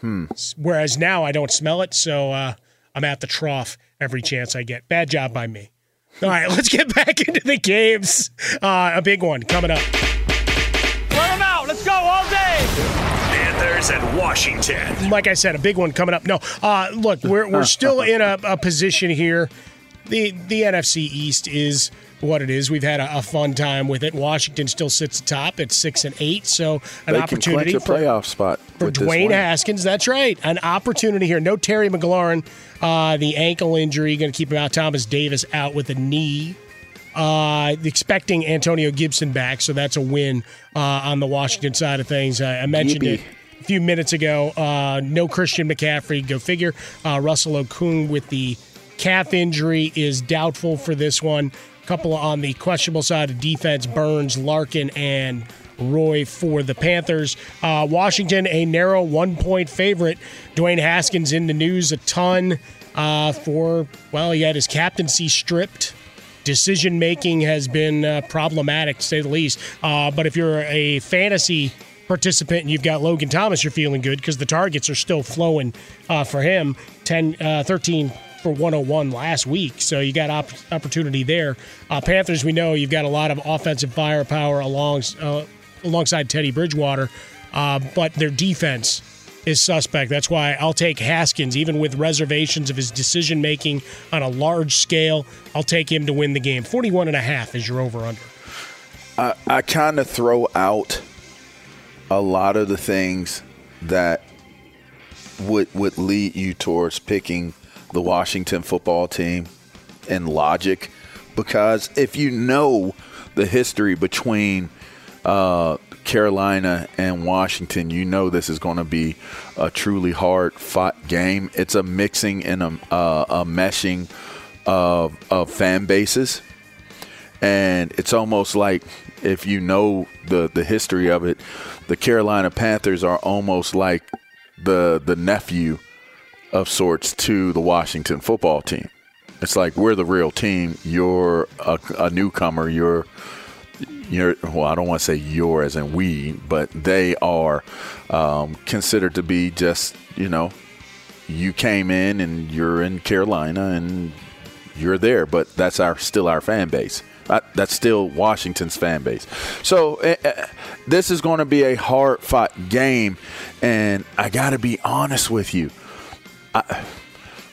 S4: Hmm.
S3: Whereas now I don't smell it, so uh, I'm at the trough every chance I get. Bad job by me. All right, let's get back into the games. Uh, a big one coming up.
S9: Let them out. Let's go all day.
S2: Panthers and Washington.
S3: Like I said, a big one coming up. No, uh, look, we're we're still in a, a position here. The the NFC East is what it is. We've had a, a fun time with it. Washington still sits atop at six and eight, so an
S4: they
S3: opportunity
S4: can clinch a
S3: for
S4: playoff spot
S3: for Dwayne. Haskins. That's right. An opportunity here. No Terry McLaurin. Uh, the ankle injury going to keep him out. Thomas Davis out with a knee. Uh, expecting Antonio Gibson back, so that's a win uh, on the Washington side of things. I, I mentioned
S4: Gibby.
S3: it a few minutes ago. Uh, no Christian McCaffrey. Go figure. Uh, Russell Okung with the calf injury is doubtful for this one. A couple on the questionable side of defense: Burns, Larkin, and Roy for the Panthers. Uh, Washington, a narrow one point favorite. Dwayne Haskins in the news a ton uh, for, well, he had his captaincy stripped. Decision making has been uh, problematic, to say the least. Uh, but if you're a fantasy participant and you've got Logan Thomas, you're feeling good because the targets are still flowing uh, for him. 10, uh, 13 for 101 last week, so you got op- opportunity there. Uh, Panthers, we know you've got a lot of offensive firepower along uh, alongside Teddy Bridgewater, uh, but their defense is suspect. That's why I'll take Haskins, even with reservations of his decision making on a large scale. I'll take him to win the game. 41 and a half is your over under.
S4: I, I kind of throw out a lot of the things that would would lead you towards picking the Washington football team and logic because if you know the history between uh, Carolina and Washington, you know this is going to be a truly hard fought game. It's a mixing and a, uh, a meshing of, of fan bases and it's almost like if you know the the history of it, the Carolina Panthers are almost like the the nephew of sorts to the Washington football team. It's like we're the real team. You're a, a newcomer. You're you're well. I don't want to say you're as in we, but they are um, considered to be just you know you came in and you're in Carolina and you're there, but that's our still our fan base. Uh, That's still Washington's fan base. So uh, this is going to be a hard fought game, and I got to be honest with you. I,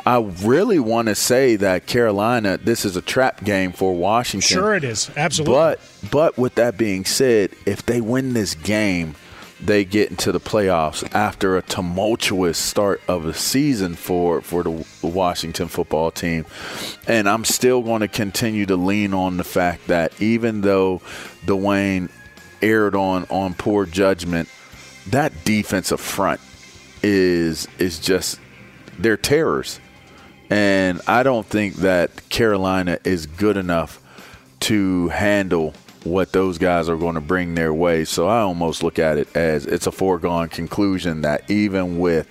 S4: I really want to say that Carolina, this is a trap game for Washington.
S3: Sure, it is. Absolutely.
S4: But but with that being said, if they win this game, they get into the playoffs after a tumultuous start of the season for for the Washington football team. And I'm still going to continue to lean on the fact that even though Dwayne erred on on poor judgment, that defensive front is is just they're terrors. And I don't think that Carolina is good enough to handle what those guys are going to bring their way. So I almost look at it as it's a foregone conclusion that even with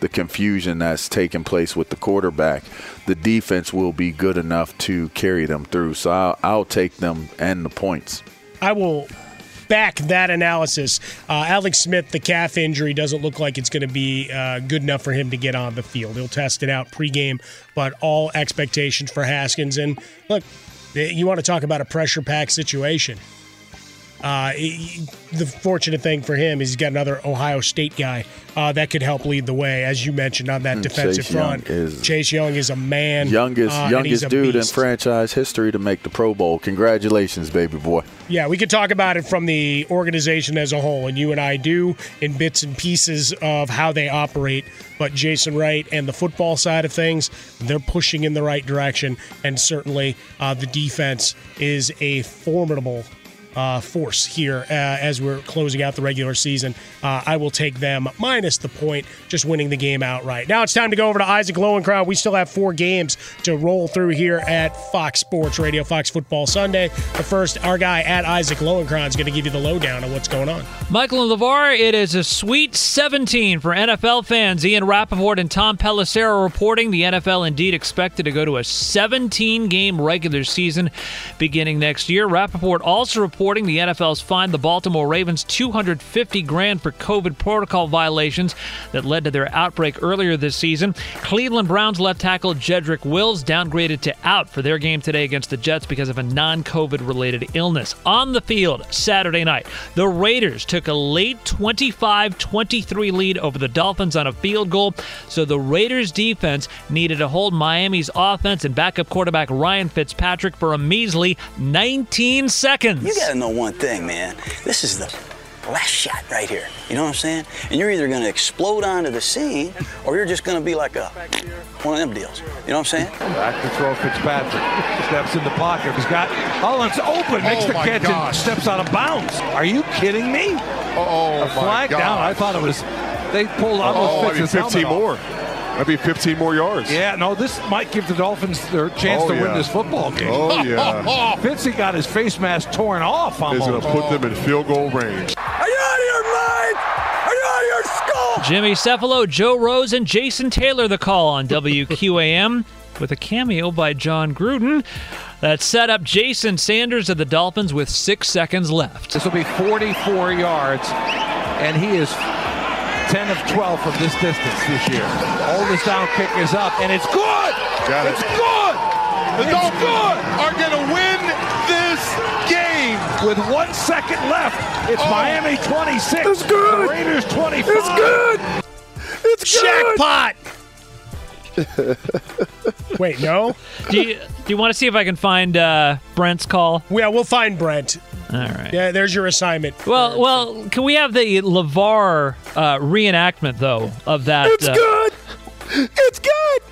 S4: the confusion that's taking place with the quarterback, the defense will be good enough to carry them through. So I'll, I'll take them and the points.
S3: I will back that analysis. Uh, Alex Smith, the calf injury doesn't look like it's going to be uh, good enough for him to get on the field. He'll test it out pregame, but all expectations for Haskins. And look, you want to talk about a pressure pack situation. Uh, he- the fortunate thing for him is he's got another Ohio State guy uh, that could help lead the way, as you mentioned on that
S4: Mm,
S3: defensive
S4: Chase Young
S3: front.
S4: is-
S3: Chase Young is a man,
S4: Youngest
S3: uh,
S4: youngest dude in franchise history to make the Pro Bowl. Congratulations, baby boy.
S3: Yeah, we could talk about it from the organization as a whole, and you and I do in bits and pieces of how they operate. But Jason Wright and the football side of things, they're pushing in the right direction, and certainly uh, the defense is a formidable uh, force here uh, as we're closing out the regular season. Uh, I will take them minus the point, just winning the game outright. Now it's time to go over to Isaac Lowenkron. We still have four games to roll through here at Fox Sports Radio, Fox Football Sunday. But first, our guy at Isaac Lowenkron is going to give you the lowdown on what's going on.
S6: Michael and LaVar, it is a sweet 17 for NFL fans. Ian Rapoport and Tom Pelissero reporting the NFL indeed expected to go to a 17 game regular season beginning next year. Rapoport also reporting the NFL's fined the Baltimore Ravens 250 grand for COVID protocol violations that led to their outbreak earlier this season. Cleveland Browns left tackle Jedrick Wills downgraded to out for their game today against the Jets because of a non COVID related illness. On the field Saturday night, the Raiders took a late 25 23 lead over the Dolphins on a field goal, so the Raiders defense needed to hold Miami's offense and backup quarterback Ryan Fitzpatrick for a measly 19 seconds.
S10: You gotta know one thing, man. This is the last shot right here. You know what I'm saying? And you're either gonna explode onto the scene or you're just gonna be like a one of them deals. You know what I'm saying?
S7: Back to throw Fitzpatrick. Steps in the pocket. He's got oh, Hollins open, makes
S8: Oh
S7: the
S8: my
S7: catch
S8: gosh.
S7: and steps out of bounds. Are you kidding me?
S8: Oh,
S7: a flag
S8: my
S7: down. I thought it was. They pulled
S8: Oh,
S7: almost
S8: that'd be 15 more.
S7: off.
S8: That'd be 15 more yards.
S7: Yeah, no, this might give the Dolphins their chance
S8: Oh,
S7: to win this football game.
S8: Oh, yeah.
S7: Fitzy got his face mask torn off
S8: Is
S7: almost.
S8: going to put them in field goal range.
S10: Are you out of your mind? Are you out of your skull?
S6: Jimmy Cefalo, Joe Rose, and Jason Taylor the call on WQAM with a cameo by Jon Gruden that set up Jason Sanders of the Dolphins with six seconds left.
S7: This will be 44 yards, and he is 10 of 12 from this distance this year. Oldest down kick is up, and it's good.
S8: Got it.
S7: It's good.
S8: The
S7: It's
S8: Dolphins
S7: good.
S8: are going to win this game.
S7: With one second left, it's
S8: Oh.
S7: Miami 26.
S8: It's good.
S7: The Raiders 25.
S8: It's good. It's good.
S3: Jackpot! Wait, no?
S6: Do you, do you want to see if I can find uh, Brent's call?
S3: Yeah, we'll find Brent.
S6: All right.
S3: Yeah, there's your assignment.
S6: Well, well, can we have the LaVar uh, reenactment though of that?
S8: It's
S6: uh,
S8: good. It's good.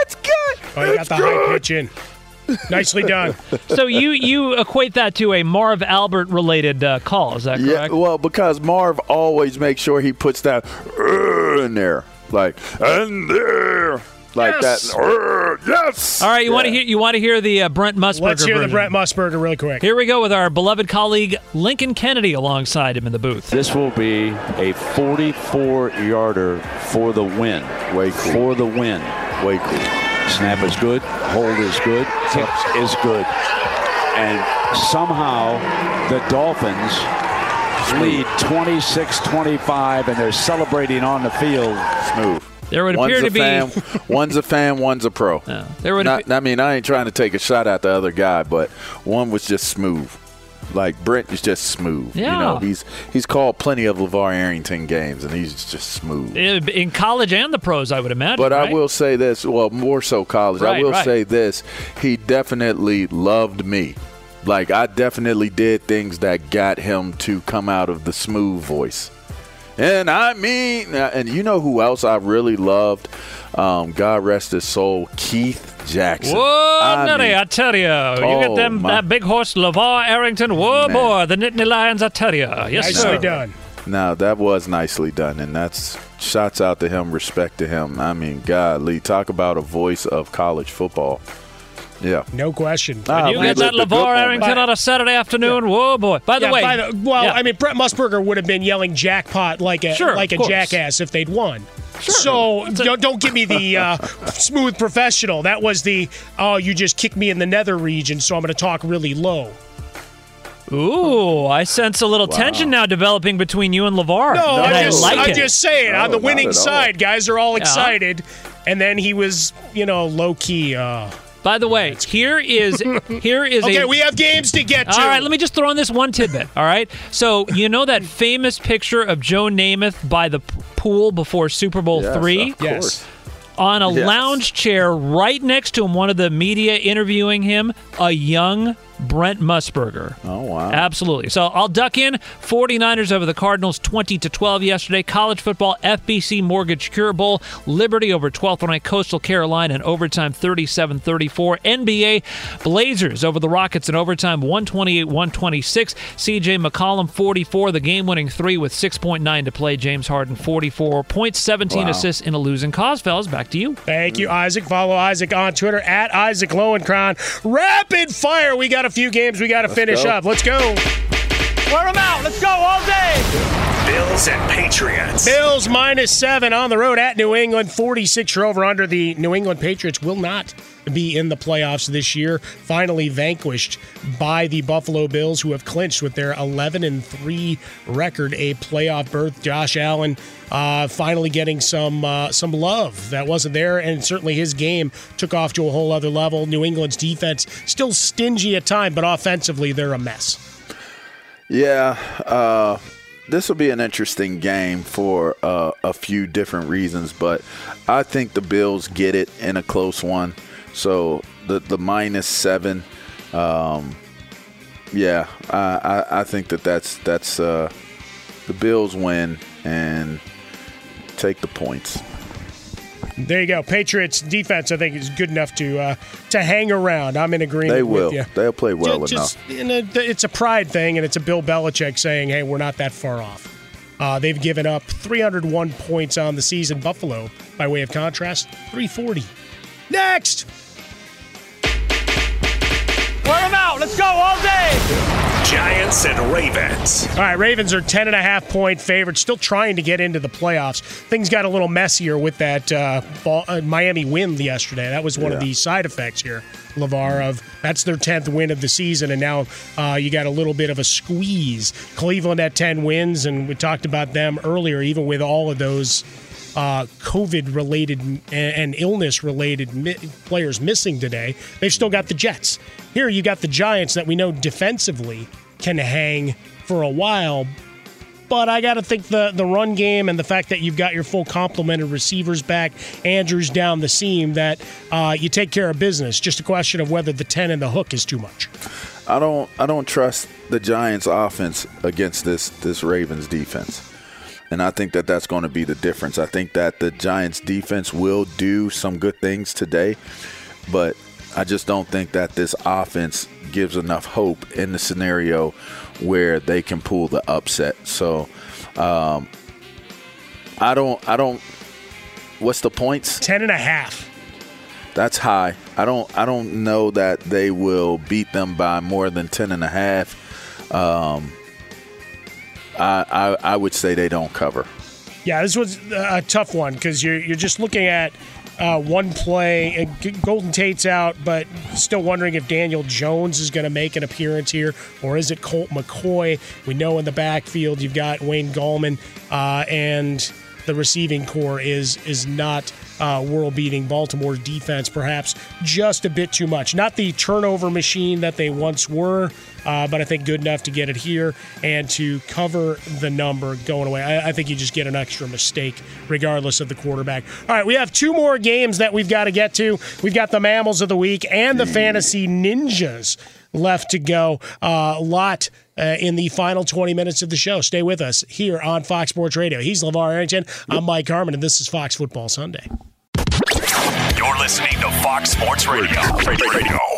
S8: It's good.
S3: Oh, you got the
S8: good.
S3: high pitch in. Nicely done.
S6: So you you equate that to a Marv Albert related uh, call? Is that correct?
S4: Yeah,
S6: correct?
S4: well, because Marv always makes sure he puts that "er" in there, like and there, like
S6: Yes.
S4: that. yes.
S6: All right, you want to hear you want to hear the uh, Brent Musburger
S3: Let's hear the. Brent Musburger really quick.
S6: Here we go with our beloved colleague Lincoln Kennedy alongside him in the booth.
S11: This will be a 44 yarder for the win.
S4: Way cool.
S11: For the win.
S4: Way cool.
S11: Snap is good. Hold is good. Tips is good. And somehow the Dolphins lead 26 25 and they're celebrating on the field.
S4: Smooth.
S6: There would
S4: one's
S6: appear
S4: a
S6: to be
S4: fan, one's a fan, one's a pro.
S6: there would
S4: Not, I mean, I ain't trying to take a shot at the other guy, but one was just smooth. Like Brent is just smooth. Yeah. You know, he's he's called plenty of LaVar Arrington games, and he's just smooth.
S6: in college and the pros, I would imagine.
S4: But
S6: right?
S4: I will say this, well, more so college.
S6: Right,
S4: I will
S6: right.
S4: say this: he definitely loved me. Like I definitely did things that got him to come out of the smooth voice. And I mean, uh, and you know who else I really loved? Um, God rest his soul, Keith Jackson.
S6: Whoa,
S4: I
S6: nutty,
S4: mean,
S6: I tell you. You
S4: Oh,
S6: get them
S4: my-
S6: that big horse LaVar Arrington. Whoa,
S4: Man.
S6: boy, the Nittany Lions, I tell you. Yes,
S3: Nicely
S6: sir.
S3: done.
S4: No, that was nicely done, and that's shots out to him, respect to him. I mean, golly, talk about a voice of college football. Yeah,
S3: No question.
S4: Ah,
S6: You
S4: we
S6: get that
S4: lived
S6: LaVar
S4: moment.
S6: Arrington on a Saturday afternoon. Whoa, boy. By the
S3: Yeah,
S6: way,
S3: by the- well,
S6: yeah.
S3: I mean, Brett Musburger would have been yelling jackpot like a
S6: Sure,
S3: like a
S6: course.
S3: jackass if they'd won. Sure. So don't, don't give me the uh, smooth professional. That was the oh, you just kicked me in the nether region, so I'm going to talk really low.
S6: Ooh, I sense a little tension now developing between you and LaVar.
S3: No,
S6: and I
S3: I'm just,
S6: like
S3: I'm
S6: it.
S3: just saying. on the winning side, guys are all
S6: Yeah.
S3: excited, and then he was, you know, low key. Uh,
S6: By the way, here is here is
S3: okay,
S6: a
S3: we have games to get to.
S6: All right, let me just throw in this one tidbit. All right, so you know that famous picture of Joe Namath by the pool before Super Bowl
S4: Yes,
S6: three?
S4: Yes. course.
S6: On a
S4: Yes.
S6: lounge chair right next to him, one of the media interviewing him, a young Brent Musburger.
S4: Oh wow.
S6: Absolutely. So I'll duck in 49ers over the Cardinals 20 to 12 yesterday. College football FBC Mortgage Cure Bowl, Liberty over 12th night Coastal Carolina in overtime 37-34. NBA Blazers over the Rockets in overtime 128-126. CJ McCollum 44, the game-winning 3 with 6.9 to play. James Harden 44 points, 17
S3: Wow.
S6: assists in a losing cause. Fellas, back to you.
S3: Thank you, Isaac. Follow Isaac on Twitter at Isaac Lowenkron. Rapid fire. We got a few games we got to finish
S2: go.
S3: up. Let's go.
S9: Wear them out. Let's go all day.
S2: Bills and Patriots.
S3: Bills minus seven on the road at New England. 46 are over under. The New England Patriots will not be in the playoffs this year. Finally vanquished by the Buffalo Bills, who have clinched with their 11 and 3 record a playoff berth. Josh Allen uh, finally getting some uh, some love that wasn't there, and certainly his game took off to a whole other level. New England's defense still stingy at time, but offensively they're a mess.
S4: Yeah, uh, this will be an interesting game for uh, a few different reasons, but I think the Bills get it in a close one. So the the minus seven, um, yeah, I, I I think that that's that's uh, the Bills win and take the points.
S3: There you go. Patriots defense, I think, is good enough to uh, to hang around. I'm in agreement.
S4: They will. They'll play well
S3: just,
S4: enough.
S3: a- it's a pride thing, and it's a Bill Belichick saying, "Hey, we're not that far off." Uh, they've given up 301 points on the season. Buffalo, by way of contrast, 340. Next.
S9: Wear them out. Let's go all day.
S2: Giants and Ravens.
S3: All right, Ravens are 10 and a half point favorites, still trying to get into the playoffs. Things got a little messier with that uh, ball, uh, Miami win yesterday. That was one of
S4: Yeah.
S3: the side effects here, LaVar, of that's their 10th win of the season, and now uh, you got a little bit of a squeeze. Cleveland at 10 wins, and we talked about them earlier, even with all of those uh, COVID related and, illness related mi- players missing today, they've still got the Jets. Here you got the Giants that we know defensively can hang for a while. But I got to think the, the run game and the fact that you've got your full complement of receivers back, Andrews down the seam, that uh, you take care of business. Just a question of whether the 10 and the hook is too much.
S4: I don't I don't trust the Giants offense against this this Ravens defense. And I think that that's going to be the difference. I think that the Giants defense will do some good things today, but I just don't think that this offense gives enough hope in the scenario where they can pull the upset. So um, I don't I don't what's the points?
S3: Ten and a half.
S4: That's high. I don't I don't know that they will beat them by more than ten and a half. Um, I, I would say they don't cover.
S3: Yeah, this was a tough one because you're you're just looking at uh, one play. and Golden Tate's out, but still wondering if Daniel Jones is going to make an appearance here, or is it Colt McCoy? We know in the backfield you've got Wayne Gallman, uh, and the receiving corps is is not uh, world beating. Baltimore's defense perhaps just a bit too much. Not the turnover machine that they once were, uh, but I think good enough to get it here and to cover the number going away. I, I think you just get an extra mistake regardless of the quarterback. All right, we have two more games that we've got to get to. We've got the Mammals of the Week and the Fantasy Ninjas left to go. Uh, a lot uh, in the final 20 minutes of the show. Stay with us here on Fox Sports Radio. He's LaVar Arrington. I'm Mike Harmon, and this is Fox Football Sunday.
S2: You're listening to Fox Sports Radio. Radio.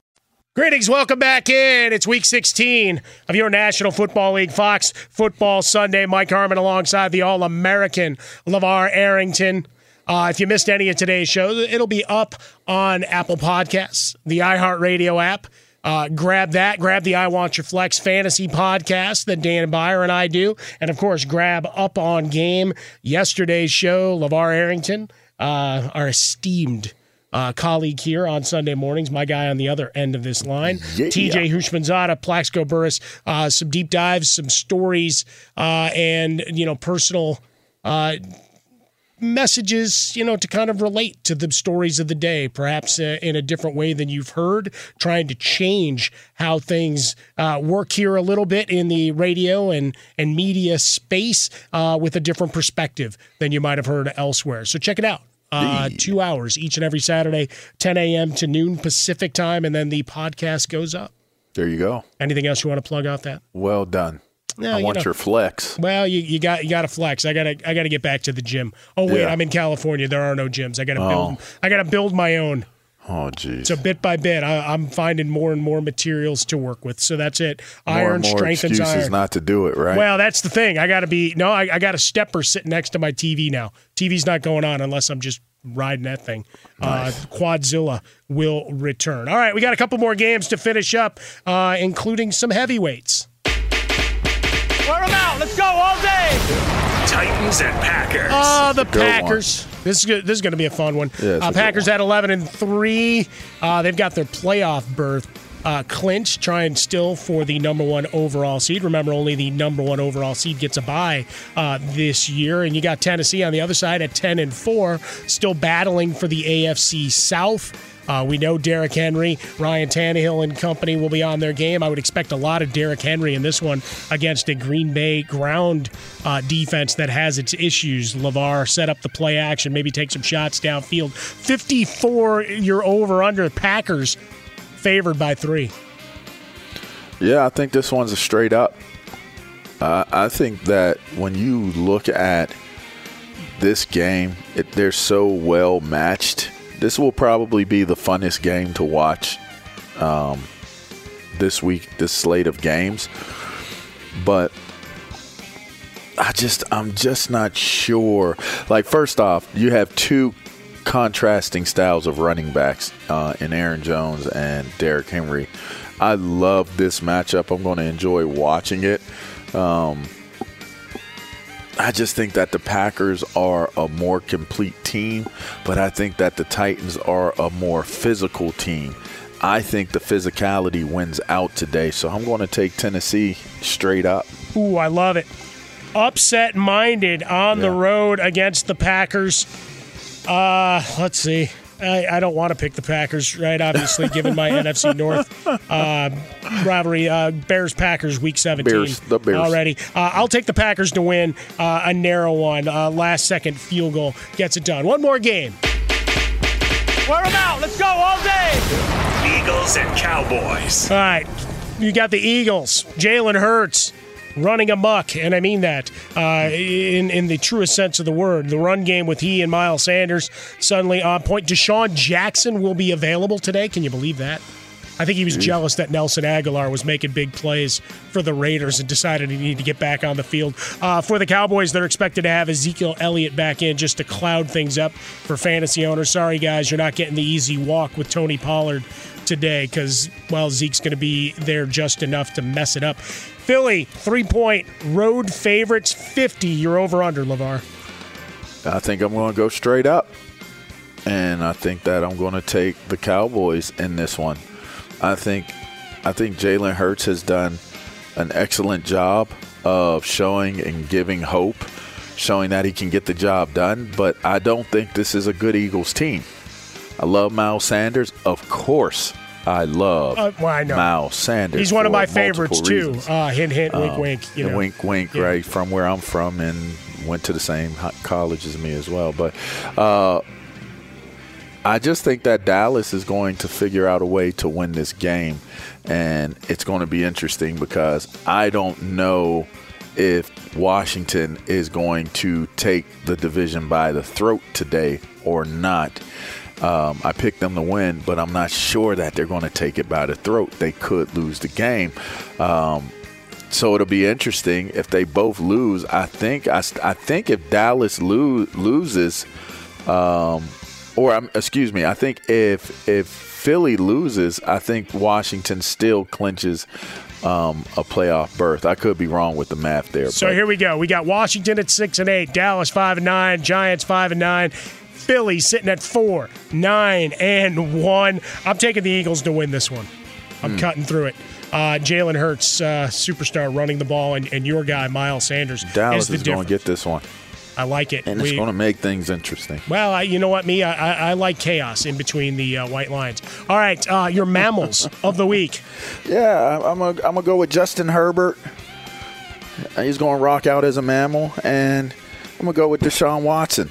S3: Greetings, welcome back in. It's week 16 of your National Football League Fox Football Sunday. Mike Harmon alongside the All American LaVar Arrington. Uh, if you missed any of today's show, it'll be up on Apple Podcasts, the iHeartRadio app. Uh, grab that. Grab the I Want Your Flex fantasy podcast that Dan Beyer and I do. And of course, grab Up on Game, yesterday's show, LaVar Arrington, uh, our esteemed uh, colleague here on Sunday mornings, my guy on the other end of this line,
S4: Yeah.
S3: TJ Houshmandzadeh, Plaxico Burress, uh, some deep dives, some stories, uh, and you know personal uh, messages, you know, to kind of relate to the stories of the day, perhaps uh, in a different way than you've heard, trying to change how things uh, work here a little bit in the radio and, and media space uh, with a different perspective than you might have heard elsewhere. So check it out. Uh, two hours each and every Saturday, 10 a.m. to noon Pacific time, and then the podcast goes up.
S4: There you go.
S3: Anything else you want to plug out that?
S4: Well done.
S3: Yeah,
S4: I
S3: you
S4: want
S3: know.
S4: your flex.
S3: Well, you, you got you got to flex. I gotta I gotta get back to the gym. Oh wait,
S4: Yeah.
S3: I'm in California. There are no gyms. I gotta
S4: Oh.
S3: build. I gotta build my own.
S4: Oh, geez.
S3: So bit by bit, I, I'm finding more and more materials to work with. So that's it.
S4: more
S3: Iron
S4: and more
S3: strengthens
S4: excuses
S3: iron.
S4: not to do it, right?
S3: Well, that's the thing. I got to be no. I, I got a stepper sitting next to my TV now. TV's not going on unless I'm just riding that thing. Uh, Quadzilla will return. All right, we got a couple more games to finish up, uh, including some heavyweights.
S9: Wear them out. Let's go all day.
S2: Titans and Packers.
S3: Oh, the
S2: Good one.
S3: Packers. This is good. This is going to be a fun one.
S2: Yeah, it's a
S3: uh,
S2: good
S3: Packers at eleven and three. Uh, they've got their playoff berth uh, clinched, trying still for the number one overall seed. Remember, only the number one overall seed gets a bye uh, this year, and you got Tennessee on the other side at ten and four, still battling for the AFC South. Uh, we know Derrick Henry, Ryan Tannehill, and company will be on their game. I would expect a lot of Derrick Henry in this one against a Green Bay ground uh, defense that has its issues. Lavar set up the play action, maybe take some shots downfield. 54 year over under Packers favored by three.
S4: Yeah, I think this one's a straight up. Uh, I think that when you look at this game, it, they're so well matched. This will probably be the funnest game to watch um, this week, this slate of games. But I just, I'm just not sure. Like, first off, you have two contrasting styles of running backs uh, in Aaron Jones and Derrick Henry. I love this matchup. I'm going to enjoy watching it. Um, I just think that the Packers are a more complete team, but I think that the Titans are a more physical team. I think the physicality wins out today, so I'm going to take Tennessee straight up.
S3: Ooh, I love it. Upset minded on the road against the Packers. Uh, let's see. I, I don't want to pick the Packers, right? Obviously, given my NFC North uh, rivalry, uh, Bears Packers week 17
S4: Bears, the Bears.
S3: already. Uh, I'll take the Packers to win uh, a narrow one. Uh, last second field goal gets it done. One more game.
S9: Wear them out. Let's go all day.
S2: Eagles and Cowboys.
S3: All right. you got the Eagles, Jalen Hurts running amok, and I mean that uh, in in the truest sense of the word. The run game with he and Miles Sanders suddenly on point. DeSean Jackson will be available today. Can you believe that? I think he was jealous that Nelson Agholor was making big plays for the Raiders and decided he needed to get back on the field. Uh, for the Cowboys, they're expected to have Ezekiel Elliott back in just to cloud things up for fantasy owners. Sorry, guys, you're not getting the easy walk with Tony Pollard today because, well, Zeke's going to be there just enough to mess it up. Philly, three point road favorites, 50. You're over under, LeVar.
S4: I think I'm going to go straight up. And I think that I'm going to take the Cowboys in this one. I think I think Jalen Hurts has done an excellent job of showing and giving hope, showing that he can get the job done, but I don't think this is a good Eagles team. I love Miles Sanders, of course. I love
S3: Uh, well, I know.
S4: Miles Sanders.
S3: He's one of my favorites, too. Uh, hint, hint, wink,
S4: Um,
S3: wink. You know.
S4: wink, wink,
S3: Yeah.
S4: right from where I'm from, and went to the same college as me as well. But uh, I just think that Dallas is going to figure out a way to win this game, and it's going to be interesting because I don't know if Washington is going to take the division by the throat today or not. Um, I picked them to win, but I'm not sure that they're going to take it by the throat. They could lose the game. Um, so it'll be interesting if they both lose. I think I, I think if Dallas lo- loses, um, or um, excuse me, I think if if Philly loses, I think Washington still clinches um, a playoff berth. I could be wrong with the math there.
S3: So
S4: but
S3: here we go. We got Washington at six and eight, Dallas five and nine, Giants five and nine, Philly sitting at four, nine and one. I'm taking the Eagles to win this one. I'm
S4: Hmm.
S3: cutting through it. Uh, Jalen Hurts, uh, superstar, running the ball, and, and your guy Miles Sanders
S4: Dallas
S3: is
S4: is going to get this one,
S3: I like it.
S4: and it's
S3: We-
S4: going to make things interesting.
S3: well, I, you know what, me, I, I, I like chaos in between the uh, white lines. All right, uh, your mammals of the week.
S4: Yeah, I'm gonna I'm gonna go with Justin Herbert. He's going to rock out as a mammal, and I'm gonna go with Deshaun Watson.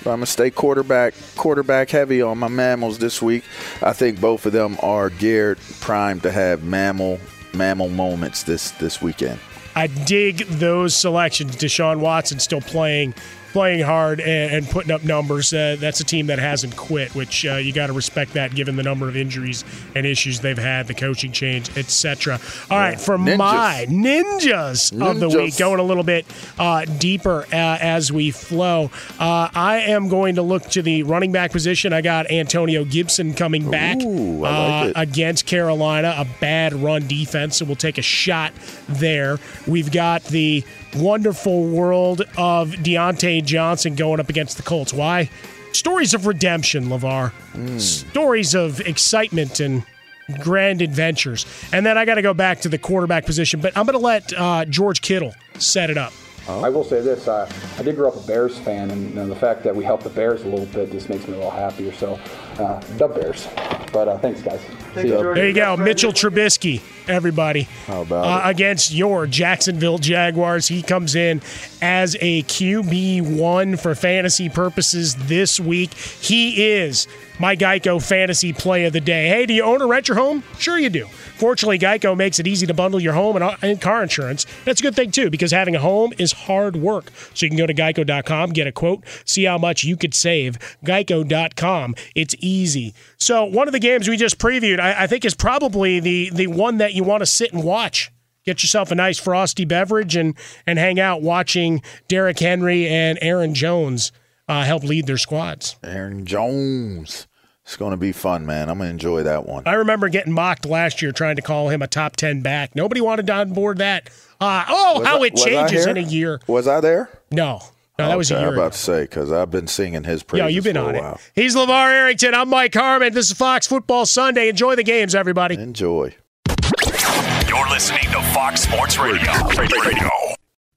S4: I'm gonna stay quarterback quarterback heavy on my mammals this week. I think both of them are geared primed to have mammal mammal moments this this weekend.
S3: I dig those selections. Deshaun Watson still playing playing hard and, and putting up numbers. Uh, that's a team that hasn't quit, which uh, you got to respect that given the number of injuries and issues they've had, the coaching change, etc. All right, for
S4: Ninjas.
S3: my ninjas, of the week, going a little bit uh, deeper uh, as we flow. Uh, I am going to look to the running back position. I got Antonio Gibson coming back
S4: Ooh, like
S3: uh, against Carolina, a bad run defense, so we'll take a shot there. We've got the wonderful world of Diontae Johnson going up against the Colts. Why? Stories of redemption, LeVar.
S4: Hmm.
S3: Stories of excitement and grand adventures. And then I got to go back to the quarterback position, but I'm going to let uh, George Kittle set it up.
S12: I will say this: uh, I did grow up a Bears fan, and you know, the fact that we helped the Bears a little bit just makes me a little happier. So, uh, the Bears. But uh, thanks, guys. See ya.
S3: There you go, Mitchell Trubisky, everybody.
S4: How about
S3: uh, against your Jacksonville Jaguars? He comes in as a QB one for fantasy purposes this week. He is my Geico fantasy play of the day. Hey, do you own or rent your home? Sure, you do. Fortunately, Geico makes it easy to bundle your home and, uh, and car insurance. That's a good thing, too, because having a home is hard work. So you can go to geico.com, get a quote, see how much you could save. Geico.com. It's easy. So, one of the games we just previewed, I, I think, is probably the, the one that you want to sit and watch. Get yourself a nice frosty beverage and, and hang out watching Derrick Henry and Aaron Jones uh, help lead their squads.
S4: Aaron Jones. It's going to be fun, man. I'm going to enjoy that one.
S3: I remember getting mocked last year trying to call him a top 10 back. Nobody wanted on board that. Uh, oh,
S4: Was
S3: how
S4: I-
S3: it changes in a year.
S4: Was I there?
S3: No. No, that was a year
S4: I'm about
S3: ago.
S4: to say because I've been singing his praises.
S3: Yo, you've been
S4: for
S3: on it. He's LeVar Arrington. I'm Mike Harmon. This is Fox Football Sunday. Enjoy the games, everybody.
S4: Enjoy.
S2: You're listening to Fox Sports Radio. Radio.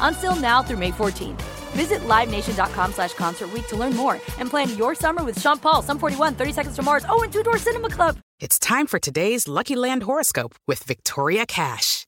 S13: Until now through May 14th. Visit LiveNation.com slash Concert to learn more and plan your summer with Sean Paul, Sum 41, 30 Seconds to Mars, oh, and Two Door Cinema Club.
S14: It's time for today's Lucky Land horoscope with Victoria Cash.